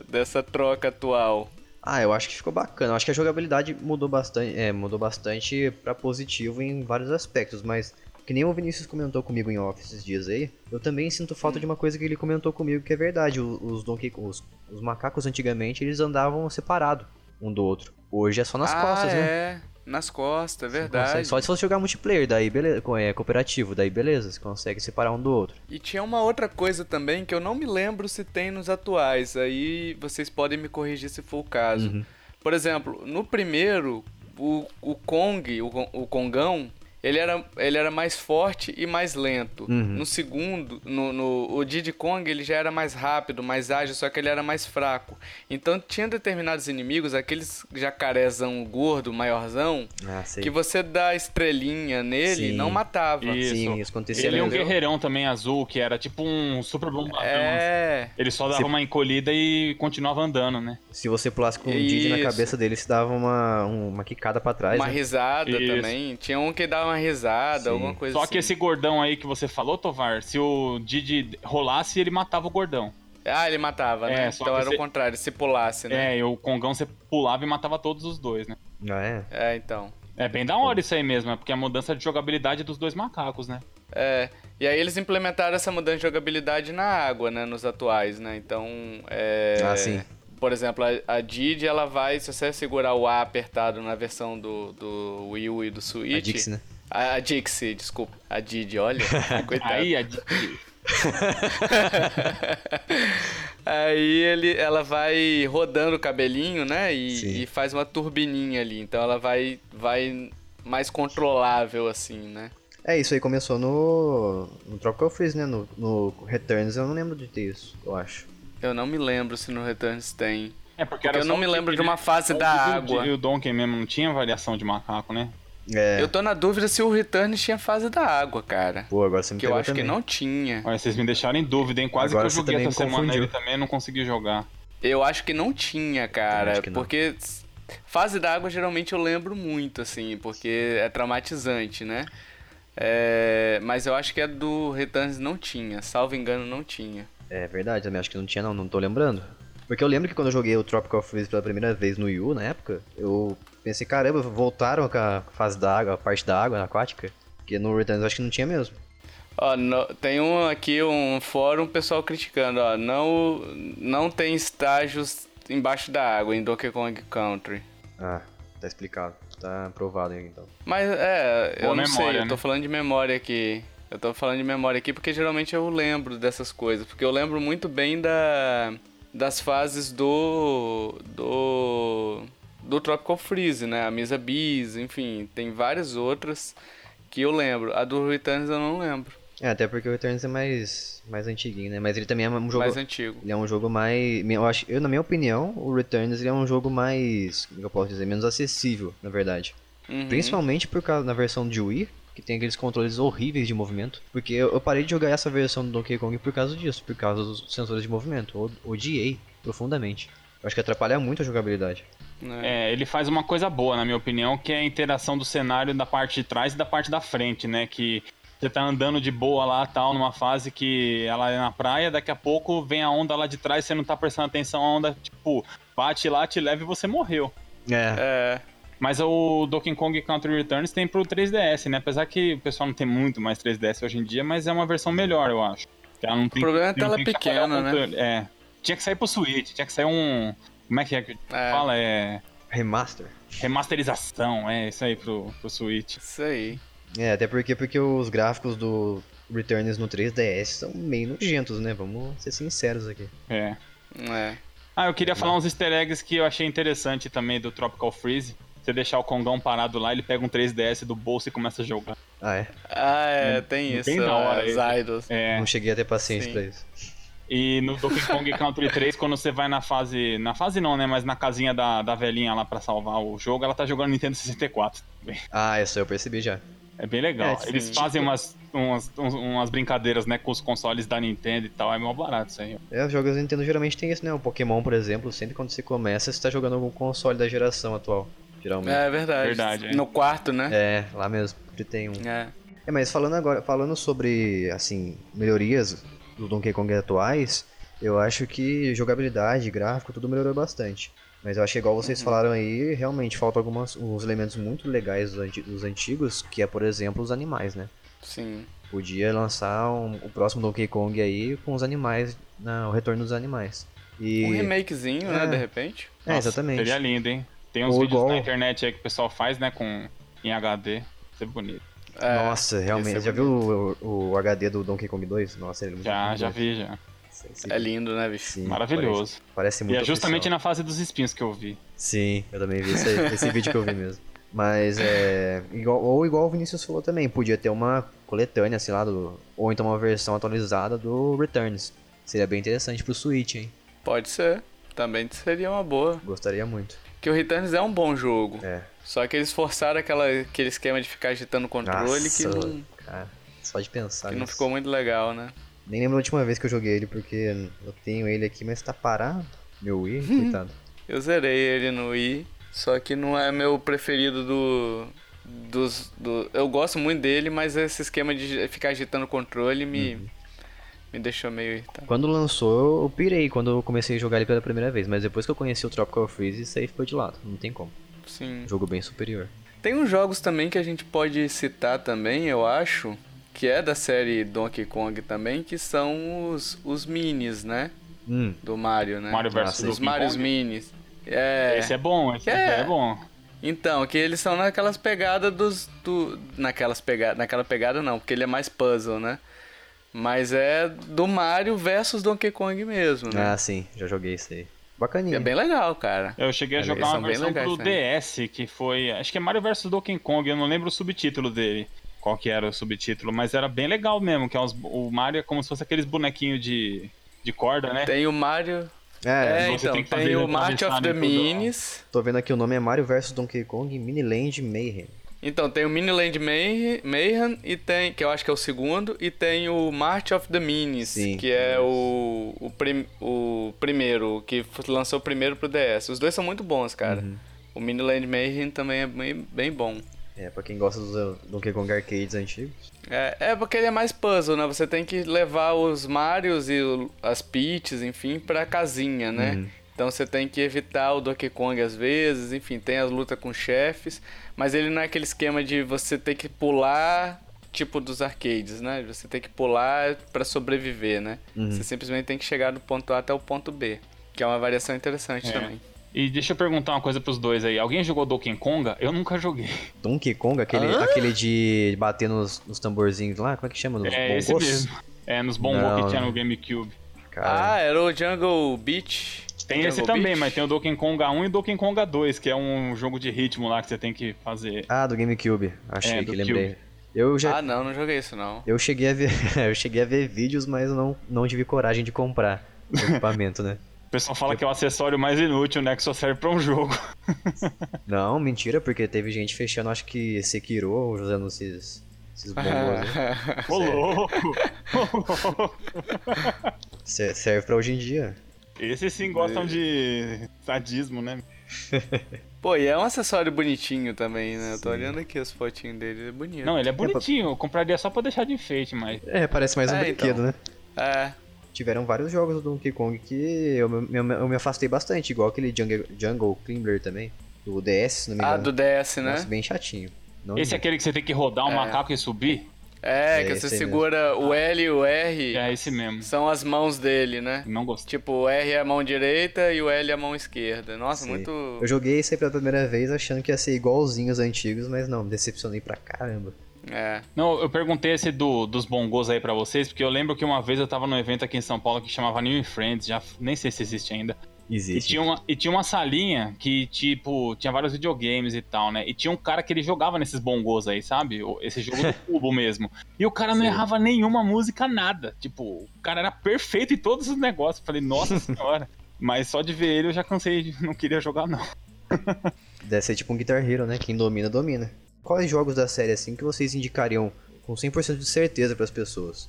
dessa troca atual? Ah, eu acho que ficou bacana. Eu acho que a jogabilidade mudou bastante, é, mudou bastante para positivo em vários aspectos, mas que nem o Vinícius comentou comigo em off esses dias aí, eu também sinto falta de uma coisa que ele comentou comigo que é verdade. Os Donkey os, os macacos antigamente eles andavam separado um do outro. Hoje é só nas ah, costas, né? Nas costas, é verdade. consegue- Só se você jogar multiplayer, daí beleza, é cooperativo, daí beleza, você consegue separar um do outro. E tinha uma outra coisa também que eu não me lembro se tem nos atuais. Aí vocês podem me corrigir se for o caso. Uhum. Por exemplo, no primeiro, o, o Kong, o, o Kongão, ele era, ele era mais forte e mais lento. Uhum. No segundo, no, no- o Diddy Kong, ele já era mais rápido, mais ágil, só que ele era mais fraco. Então tinha determinados inimigos, aqueles jacarezão gordo, maiorzão, Ah, que você dá estrelinha nele Sim. não matava. Isso. Sim, isso acontecia Ele é um guerreirão também azul, que era tipo um super bombadão. É. Ele só dava Se- uma encolhida e continuava andando, né? Se você pulasse com um Didi na cabeça dele, se dava uma, um- uma quicada pra trás. Uma né? risada Isso. também. Tinha um que dava uma risada, Sim. alguma coisa Só assim. que esse gordão aí que você falou, Tovar, se o Didi rolasse, ele matava o gordão. Ah, ele matava, né? É, só então era você- o contrário, se pulasse, né? É, e o Congão você pulava e matava todos os dois, né? Ah, é? É, então. É bem da hora isso aí mesmo, é porque é a mudança de jogabilidade dos dois macacos, né? É. E aí eles implementaram essa mudança de jogabilidade na água, né? Nos atuais, né? Então, é... Ah, sim. Por exemplo, a, a Didi, ela vai... Se você segurar o A apertado na versão do, do Wii U e do Switch... A Dixie, né? A, a Dixie, desculpa. A Didi, olha. [LAUGHS] Coitado. Aí a Didi. [LAUGHS] Aí ele, ela vai rodando o cabelinho, né? E, e faz uma turbininha ali. Então ela vai, vai mais controlável, assim, né? É, isso aí começou no, no Tropical Freeze, né? No, no Returns eu não lembro de ter isso, eu acho. Eu não me lembro se no Returns tem. É Porque porque, era eu não me lembro de uma fase da água. E o Donkey mesmo não tinha variação de macaco, né? É, Eu tô na dúvida se o Returns tinha fase da água, cara. pô, agora você me Que eu acho que também. não tinha. Olha, vocês me deixaram em dúvida, hein? Quase Agora que eu joguei essa me semana confundiu. ele também não consegui jogar. Eu acho que não tinha, cara. acho que não. Porque fase da água geralmente eu lembro muito, assim, porque é traumatizante, né? É, mas eu acho que a do Returns não tinha, salvo engano, não tinha. É verdade, também acho que não tinha não, não tô lembrando. Porque eu lembro que quando eu joguei o Tropical Freeze pela primeira vez no Wii U, na época, eu pensei, caramba, voltaram com a fase da água, a parte da água aquática. Porque no Returns eu acho que não tinha mesmo. Ó, no- tem um aqui, um fórum, pessoal criticando, ó, não, não tem estágios embaixo da água em Donkey Kong Country. Ah, tá explicado. Tá aprovado aí então. Mas é, eu Boa não memória, sei, eu tô né? falando de memória aqui. Eu tô falando de memória aqui porque geralmente eu lembro dessas coisas. Porque eu lembro muito bem da, das fases do. do. Do Tropical Freeze, né? A Misa Bees, enfim, tem várias outras que eu lembro. A do Returns eu não lembro. É, até porque o Returns é mais, mais antiguinho, né? Mas ele também é um jogo... Mais antigo. Ele é um jogo mais. Eu acho, eu, na minha opinião, o Returns ele é um jogo mais. Como eu posso dizer? Menos acessível, na verdade. Uhum. Principalmente por causa da versão de Wii, que tem aqueles controles horríveis de movimento. Porque eu, eu parei de jogar essa versão do Donkey Kong por causa disso, por causa dos sensores de movimento. Eu odiei profundamente. Eu acho que atrapalha muito a jogabilidade. Né? É, ele faz uma coisa boa, na minha opinião, que é a interação do cenário da parte de trás e da parte da frente, né? Que você tá andando de boa lá, tal, numa fase que ela é na praia, daqui a pouco vem a onda lá de trás, você não tá prestando atenção, a onda, tipo, bate lá, te leva e você morreu. É. É. Mas o Donkey Kong Country Returns tem pro 3DS, né? Apesar que o pessoal não tem muito mais 3DS hoje em dia, mas é uma versão melhor, eu acho. Ela não tem, O problema é a tela pequena, né? É. Tinha que sair pro Switch, tinha que sair um. Como é que é que É. fala? É. Remaster. Remasterização, é isso aí pro, pro Switch. Isso aí. É, até porque, porque os gráficos do Returns no 3DS são meio nojentos, né? Vamos ser sinceros aqui. É. É. Ah, eu queria falar uns easter eggs que eu achei interessante também do Tropical Freeze. Você deixar o Kongão parado lá, ele pega um 3DS do bolso e começa a jogar. Ah, é? Ah, é, tem bem isso. da hora Os isso. idols. É. Não cheguei a ter paciência Sim. pra isso. E no Donkey Kong Country 3, quando você vai na fase. Na fase não, né? Mas na casinha da, da velhinha lá pra salvar o jogo, ela tá jogando Nintendo 64. também. Ah, isso eu percebi já. É bem legal. É. Eles fazem umas, umas, uns- umas brincadeiras, né, com os consoles da Nintendo e tal. É mó barato isso aí. É, os jogos da Nintendo geralmente tem isso, né? O Pokémon, por exemplo, sempre quando você começa, você tá jogando algum console da geração atual. Geralmente. É verdade. Verdade, é. No quarto, né? É, lá mesmo. Tem um. É. É, mas falando agora, falando sobre, assim, melhorias do Donkey Kong atuais, eu acho que jogabilidade, gráfico, tudo melhorou bastante. Mas eu acho que igual vocês falaram aí, realmente faltam alguns uns elementos muito legais dos, anti- dos antigos, que é, por exemplo, os animais, né? Sim. Podia lançar um- o próximo Donkey Kong aí com os animais, na, o retorno dos animais. E... Um remakezinho, né, É. de repente. É, Nossa, exatamente. Seria lindo, hein? Tem uns Ou vídeos igual- na internet aí que o pessoal faz, né, com em HD. Isso é bonito. É, Nossa, realmente. é já viu o, o HD do Donkey Kong 2? Nossa, ele é muito Já, já vi, já. É lindo, né, bicho? Sim, Maravilhoso. Parece, parece muito E é justamente oficial. na fase dos espinhos que eu vi. Sim, eu também vi esse, esse [LAUGHS] vídeo que eu vi mesmo. Mas é. Igual, ou igual o Vinícius falou também, podia ter uma coletânea, sei lá, do, ou então uma versão atualizada do Returns. Seria bem interessante pro Switch, hein? Pode ser. Também seria uma boa. Gostaria muito. Que o Returns é um bom jogo. É. Só que eles forçaram aquela, aquele esquema de ficar agitando o controle Nossa, que, não, cara, só de pensar que não nisso. ficou muito legal, né? Nem lembro a última vez que eu joguei ele, porque eu tenho ele aqui, mas tá parado. Meu Wii, coitado. Eu zerei ele no Wii, só que não é meu preferido do. Dos, do, eu gosto muito dele, mas esse esquema de ficar agitando o controle me, Uhum. me deixou meio irritado. Quando lançou, eu pirei quando eu comecei a jogar ele pela primeira vez, mas depois que eu conheci o Tropical Freeze, isso aí ficou de lado. Não tem como. Sim. Jogo bem superior. Tem uns jogos também que a gente pode citar também, eu acho, que é da série Donkey Kong também, que são os, os minis, né? Hum, Do Mario, né? Mario vs Nossa, Os Marios Kong. minis. É. Esse é bom, esse É. é, bom. Então, que eles são naquelas pegadas dos. Do, naquelas pega, naquela pegada não, porque ele é mais puzzle, né? Mas é do Mario versus Donkey Kong mesmo, né? ah, sim, já joguei isso aí. Bacaninha. é bem legal, cara. Eu cheguei a jogar eles uma versão legais pro também. DS, que foi. Acho que é Mario vs Donkey Kong, eu não lembro o subtítulo dele. Qual que era o subtítulo, mas era bem legal mesmo, que é uns- o Mario é como se fosse aqueles bonequinhos de, de corda, né? Tem o Mario. É, É, você então, tem que tem, o March of atravessar the. Minis. tô vendo aqui o nome é Mario vs Donkey Kong Miniland Mayhem. Então, tem o Miniland May- Mayhem, e tem, que eu acho que é o segundo, e tem o March of the Minis, Sim, que é o, o, prim- o primeiro, que lançou primeiro pro DS. Os dois são muito bons, cara. Uhum. O Miniland Mayhem também é bem, bem bom. É, pra quem gosta dos Donkey Kong arcades antigos. É, é porque ele é mais puzzle, né? Você tem que levar os Marios e o- as Peaches, enfim, pra casinha, né? Uhum. Então você tem que evitar o Donkey Kong às vezes, enfim, tem as lutas com chefes, mas ele não é aquele esquema de você ter que pular, tipo dos arcades, né? Você tem que pular pra sobreviver, né? Uhum. Você simplesmente tem que chegar do ponto A até o ponto B, que é uma variação interessante É. também. E deixa eu perguntar uma coisa pros dois aí. Alguém jogou Donkey Konga? Eu nunca joguei. [LAUGHS] Donkey Kong, aquele, aquele de bater nos, nos tamborzinhos lá, como é que chama? Nos é esse bongos? mesmo. É, nos bombos que tinha no GameCube. Cara, Ah, era o Jungle Beach. Tem esse também, mas tem o Donkey Konga 1 e o Donkey Konga 2, que é um jogo de ritmo lá que você tem que fazer. ah, do GameCube. Achei É, que lembrei. Eu já Ah, não, não joguei isso não. eu cheguei a ver, [LAUGHS] eu cheguei a ver vídeos, mas eu não não tive coragem de comprar o [LAUGHS] equipamento, né? O pessoal fala que é o acessório mais inútil, né? Que só serve pra um jogo. [LAUGHS] Não, mentira, porque teve gente fechando, acho que Sekiro usando esses esses bongos. né? Ô, louco! Se- Serve pra hoje em dia. Esses sim gostam de sadismo, né? [LAUGHS] Pô, e é um acessório bonitinho também, né? Eu tô Sim. olhando aqui as fotinhos dele, é bonito. Não, ele é bonitinho. Eu compraria só pra deixar de enfeite, mas. É, parece mais um É, brinquedo, então. né? É, Tiveram vários jogos do Donkey Kong que eu, me- eu, me- eu me afastei bastante, igual aquele Jungle, Jungle Climber também, do DS, se não me ah, engano. do DS, né? Nossa, bem chatinho. Não Esse é aquele que você tem que rodar um É. macaco e subir? É, É que você segura o L e o R, É esse mesmo. são as mãos dele, né? Não gostei. Tipo, o R é a mão direita e o L é a mão esquerda. Nossa, Sim. muito... Eu joguei esse aí pela primeira vez achando que ia ser igualzinho os antigos, mas não, me decepcionei pra caramba. É. Não, eu perguntei esse do, dos bongos aí pra vocês, porque eu lembro que uma vez eu tava num evento aqui em São Paulo que chamava New Friends, já nem sei se existe ainda. E Existe. tinha, uma, e tinha uma salinha que, tipo, tinha vários videogames e tal, né? E tinha um cara que ele jogava nesses bongos aí, sabe? Esse jogo do [LAUGHS] cubo mesmo. E o cara não Sim. errava nenhuma música, nada. Tipo, o cara era perfeito em todos os negócios. Falei, nossa [LAUGHS] senhora. Mas só de ver ele eu já cansei, [LAUGHS] não queria jogar não. Deve ser tipo um Guitar Hero, né? Quem domina, domina. Quais jogos da série assim que vocês indicariam com 100% de certeza pras pessoas?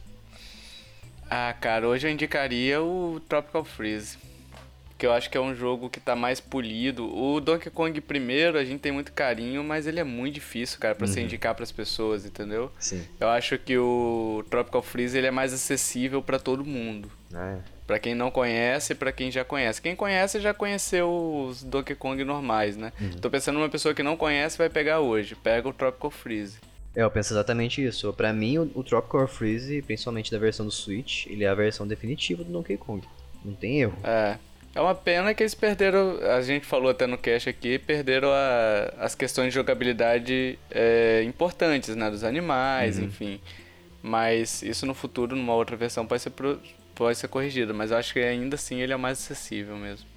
Ah, cara, hoje eu indicaria o Tropical Freeze. Que eu acho que é um jogo que tá mais polido. O Donkey Kong primeiro, a gente tem muito carinho, mas ele é muito difícil, cara, pra você indicar pras pessoas, entendeu? Sim. Eu acho que o Tropical Freeze ele é mais acessível pra todo mundo. Ah, Pra quem não conhece e pra quem já conhece. Quem conhece já conheceu os Donkey Kong normais, né? Tô pensando numa pessoa que não conhece vai pegar hoje. Pega o Tropical Freeze. É, eu penso exatamente isso. Pra mim, o, o Tropical Freeze, principalmente da versão do Switch, ele é a versão definitiva do Donkey Kong. Não tem erro. É. É uma pena que eles perderam, a gente falou até no cast aqui, perderam a- as questões de jogabilidade é, importantes, né? Dos animais, enfim. Mas isso no futuro, numa outra versão, pode ser, pro- pode ser corrigido. Mas eu acho que ainda assim ele é mais acessível mesmo.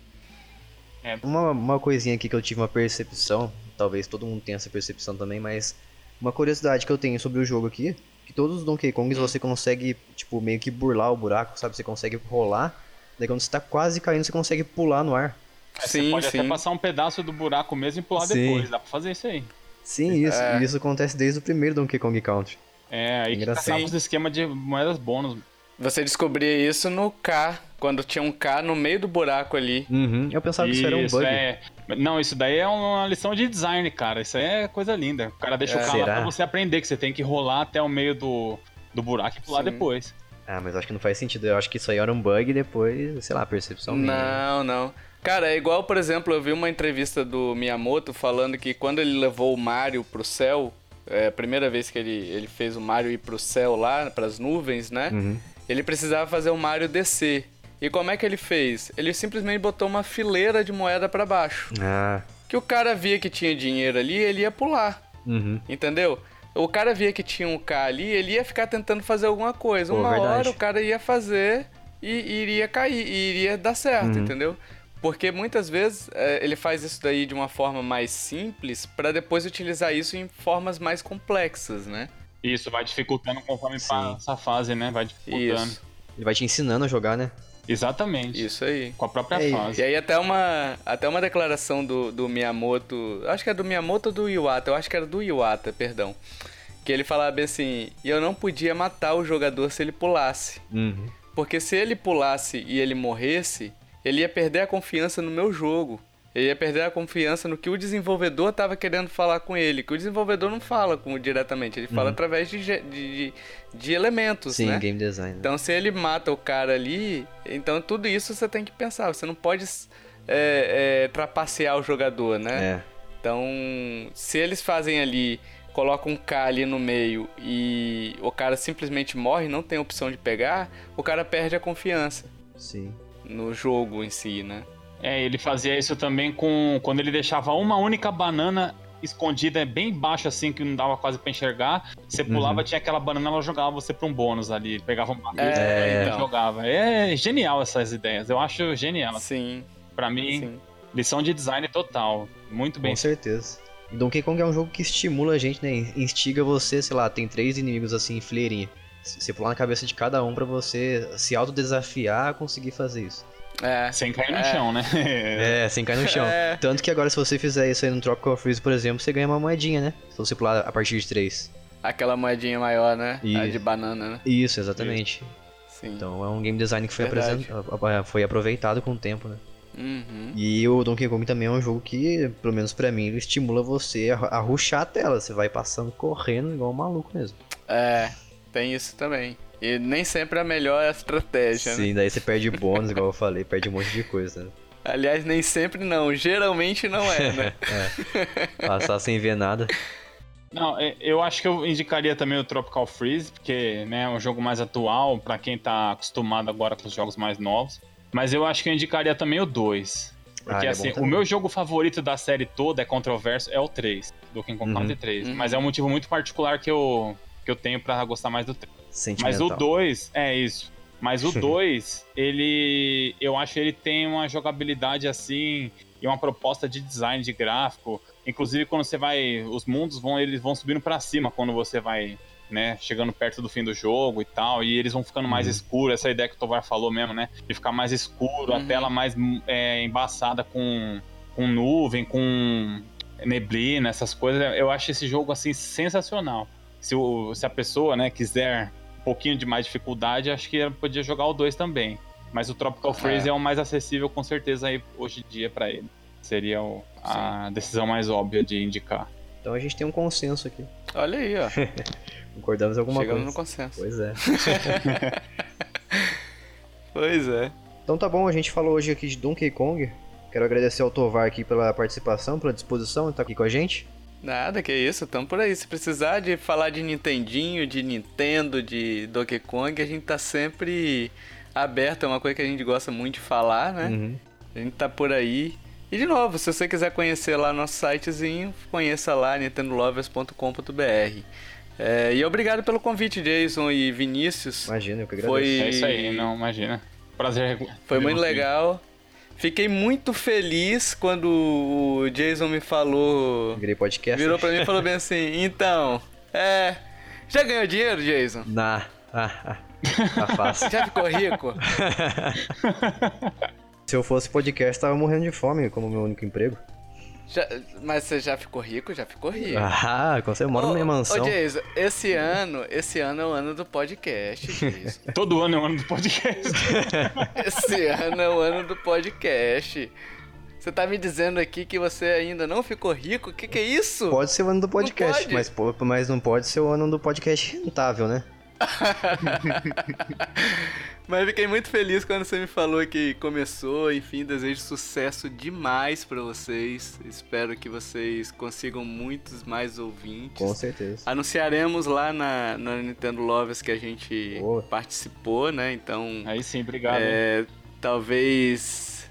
Uma, uma coisinha aqui que eu tive uma percepção, talvez todo mundo tenha essa percepção também, mas uma curiosidade que eu tenho sobre o jogo aqui, que todos os Donkey Kongs você consegue, tipo, meio que burlar o buraco, sabe? Você consegue rolar, daí quando você tá quase caindo, você consegue pular no ar. Aí Sim, você pode sim. até passar um pedaço do buraco mesmo e pular Sim. depois. Dá pra fazer isso aí. Sim, isso, É. e isso acontece desde o primeiro Donkey Kong Country. É, aí caçava os esquemas de moedas bônus. Você descobria isso no K, quando tinha um K no meio do buraco ali. Uhum, eu pensava que isso era um bug. é. Não, isso daí é uma lição de design, cara. Isso aí é coisa linda. O cara deixa É. o lá Será? pra você aprender que você tem que rolar até o meio do, do buraco e pular Sim. depois. Ah, mas acho que não faz sentido. Eu acho que isso aí era um bug e depois, sei lá, percepção minha. Não, não. Cara, é igual, por exemplo, eu vi uma entrevista do Miyamoto falando que quando ele levou o Mario pro céu, é a primeira vez que ele, ele fez o Mario ir pro céu lá, pras nuvens, né? Uhum. Ele precisava fazer o Mario descer. E como é que ele fez? Ele simplesmente botou uma fileira de moeda pra baixo. Ah, Que o cara via que tinha dinheiro ali, ele ia pular. uhum. Entendeu? O cara via que tinha um K ali, ele ia ficar tentando fazer alguma coisa. Pô, Uma verdade. hora o cara ia fazer e iria cair, e iria dar certo, Uhum. entendeu? Porque muitas vezes é, ele faz isso daí de uma forma mais simples pra depois utilizar isso em formas mais complexas, né? Isso vai dificultando conforme Sim. passa a fase, né? Vai dificultando. Isso, Ele vai te ensinando a jogar, né? Exatamente. isso aí. Com a própria É, fase. E aí até uma, até uma declaração do, do Miyamoto, acho que é do Miyamoto ou do Iwata, eu acho que era do Iwata, perdão. Que ele falava bem assim, e eu não podia matar o jogador se ele pulasse. Uhum. Porque se ele pulasse e ele morresse, ele ia perder a confiança no meu jogo. Ele ia perder a confiança no que o desenvolvedor estava querendo falar com ele. Que o desenvolvedor não fala com, diretamente, ele fala através de, de, de, de elementos, Sim, né? game design. né? Então, se ele mata o cara ali, então tudo isso você tem que pensar. Você não pode é, é, trapacear o jogador, né? É. Então, se eles fazem ali, colocam um K ali no meio e o cara simplesmente morre, não tem opção de pegar, o cara perde a confiança Sim. no jogo em si, né? É, ele fazia isso também com. Quando ele deixava uma única banana escondida bem embaixo, assim, que não dava quase pra enxergar. Você pulava, Uhum. tinha aquela banana, ela jogava você pra um bônus ali. Pegava um barril É, e então. jogava. É genial essas ideias. Eu acho genial. Sim, Pra mim, sim. lição de design total. Muito bem. Com certeza. Donkey Kong é um jogo que estimula a gente, né? Instiga você, sei lá, tem três inimigos assim em fileirinha. Você pular na cabeça de cada um pra você se autodesafiar a conseguir fazer isso. É, Sem cair no É. chão, né? É, sem cair no chão. É. Tanto que agora, se você fizer isso aí no Tropical Freeze, por exemplo, você ganha uma moedinha, né? Se você pular a partir de três. aquela moedinha maior, né? A Isso. de banana, né? Isso, exatamente. Sim. Então é um game design que foi, apresen- foi aproveitado com o tempo, né? Uhum. E o Donkey Kong também é um jogo que, pelo menos pra mim, ele estimula você a, a rushar a tela. Você vai passando correndo igual um maluco mesmo. É, tem isso também. E nem sempre é a melhor estratégia, né? Sim, daí você perde bônus, igual eu falei, perde um monte de coisa. Né? Aliás, nem sempre não. Geralmente não é, né? [LAUGHS] Passar sem ver nada. Não, é, eu acho que eu indicaria também o Tropical Freeze, porque né, é um jogo mais atual, pra quem tá acostumado agora com os jogos mais novos. Mas eu acho que eu indicaria também o 2. Ah, Porque ele é assim, o também. meu jogo favorito da série toda é controverso, é o 3. Donkey Kong Country 3. Uhum. Mas é um motivo muito particular que eu, que eu tenho para gostar mais do 3. Mas o 2, é isso. Mas o [LAUGHS] 2, ele. Eu acho que ele tem uma jogabilidade assim. E uma proposta de design de gráfico. Inclusive, quando você vai. Os mundos vão, eles vão subindo para cima quando você vai né, chegando perto do fim do jogo e tal, e eles vão ficando mais uhum. escuros, essa ideia que o Tovar falou mesmo, né, de ficar mais escuro, uhum. a tela mais é, embaçada com, com nuvem, com neblina, essas coisas, eu acho esse jogo, assim, sensacional. Se, o, se a pessoa, né, quiser pouquinho de mais dificuldade, acho que podia jogar o 2 também. Mas o Tropical Freeze é. é o mais acessível, com certeza, aí, hoje em dia para ele. Seria o, a decisão mais óbvia de indicar. Então a gente tem um consenso aqui. Olha aí, ó. [LAUGHS] Concordamos alguma Chegamos coisa. Chegamos no consenso. Pois é. [LAUGHS] pois é. Então tá bom, a gente falou hoje aqui de Donkey Kong. Quero agradecer ao Tovar aqui pela participação, pela disposição de estar aqui com a gente. Nada, que isso, tamo por aí. Se precisar de falar de Nintendinho, de Nintendo, de Donkey Kong, a gente tá sempre aberto, é uma coisa que a gente gosta muito de falar, né? Uhum. A gente tá por aí. E de novo, se você quiser conhecer lá nosso sitezinho, conheça lá nintendolovers.com.br. É, e obrigado pelo convite, Jason e Vinícius. Imagina, eu que agradeço. Foi... É isso aí, não, imagina. Prazer. Foi muito legal. Fiquei muito feliz quando o Jason me falou. Virei podcast. Virou pra mim e falou bem assim: então, é. Já ganhou dinheiro, Jason? Nah. Ah, ah. Tá fácil. Já ficou rico? [LAUGHS] Se eu fosse podcast, tava morrendo de fome como meu único emprego. Já, mas você já ficou rico? Já ficou rico. Ah, quando você mora na minha mansão. Ô, Jason, esse ano, esse ano é o ano do podcast, Jason. [LAUGHS] Todo ano é o ano do podcast. [LAUGHS] esse ano é o ano do podcast. Você tá me dizendo aqui que você ainda não ficou rico? O que, que é isso? Pode ser o ano do podcast, mas, mas não pode ser o ano do podcast rentável, né? [LAUGHS] Mas fiquei muito feliz quando você me falou que começou. Enfim, desejo sucesso demais para vocês. Espero que vocês consigam muitos mais ouvintes. Com certeza. Anunciaremos lá na, na Nintendo Lovers que a gente Boa. participou, né? Então. Aí sim, obrigado. É, talvez.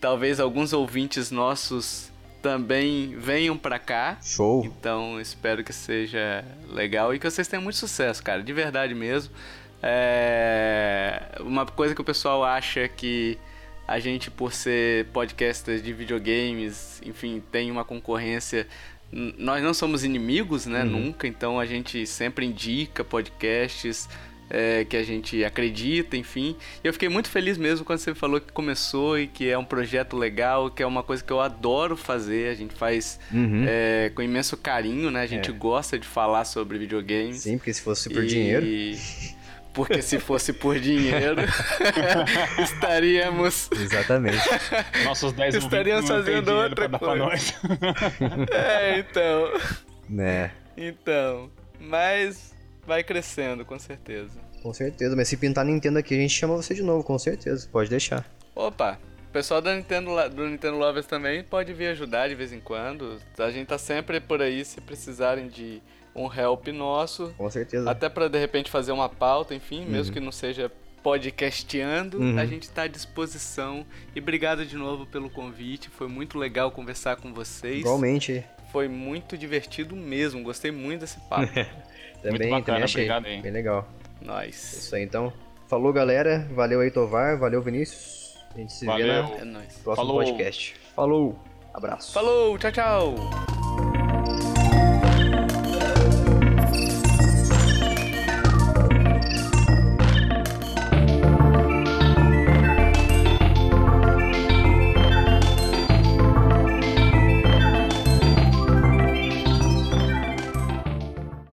Talvez alguns ouvintes nossos também venham para cá. Show. Então espero que seja legal e que vocês tenham muito sucesso, cara, de verdade mesmo. É... Uma coisa que o pessoal acha que a gente, por ser podcasters de videogames, enfim, tem uma concorrência. Nós não somos inimigos, né? Uhum. Nunca, então a gente sempre indica podcasts é, que a gente acredita, enfim. E eu fiquei muito feliz mesmo quando você falou que começou e que é um projeto legal, que é uma coisa que eu adoro fazer. A gente faz uhum. é, com imenso carinho, né? A gente é. gosta de falar sobre videogames. Sim, porque se fosse por e... dinheiro. [LAUGHS] Porque se fosse por dinheiro, [LAUGHS] estaríamos. Exatamente. Nossos 10 Estaríamos fazendo outra coisa. [LAUGHS] é, então. Né. Então. Mas vai crescendo, com certeza. Com certeza, mas se pintar Nintendo aqui, a gente chama você de novo, com certeza. Pode deixar. Opa, o pessoal da Nintendo, do Nintendo Lovers também pode vir ajudar de vez em quando. A gente tá sempre por aí se precisarem de um help nosso. Com certeza. Até para de repente fazer uma pauta, enfim, uhum. mesmo que não seja podcasteando, uhum. a gente está à disposição. E obrigado de novo pelo convite, foi muito legal conversar com vocês. Igualmente. Foi muito divertido mesmo, gostei muito desse papo. [LAUGHS] também, muito bacana, também achei. Obrigado, hein? Bem legal. Nós. Isso aí, então. Falou, galera. Valeu aí, Tovar. Valeu, Vinícius. A gente se Valeu. vê no é próximo Falou. podcast. Falou. Abraço. Falou, tchau, tchau.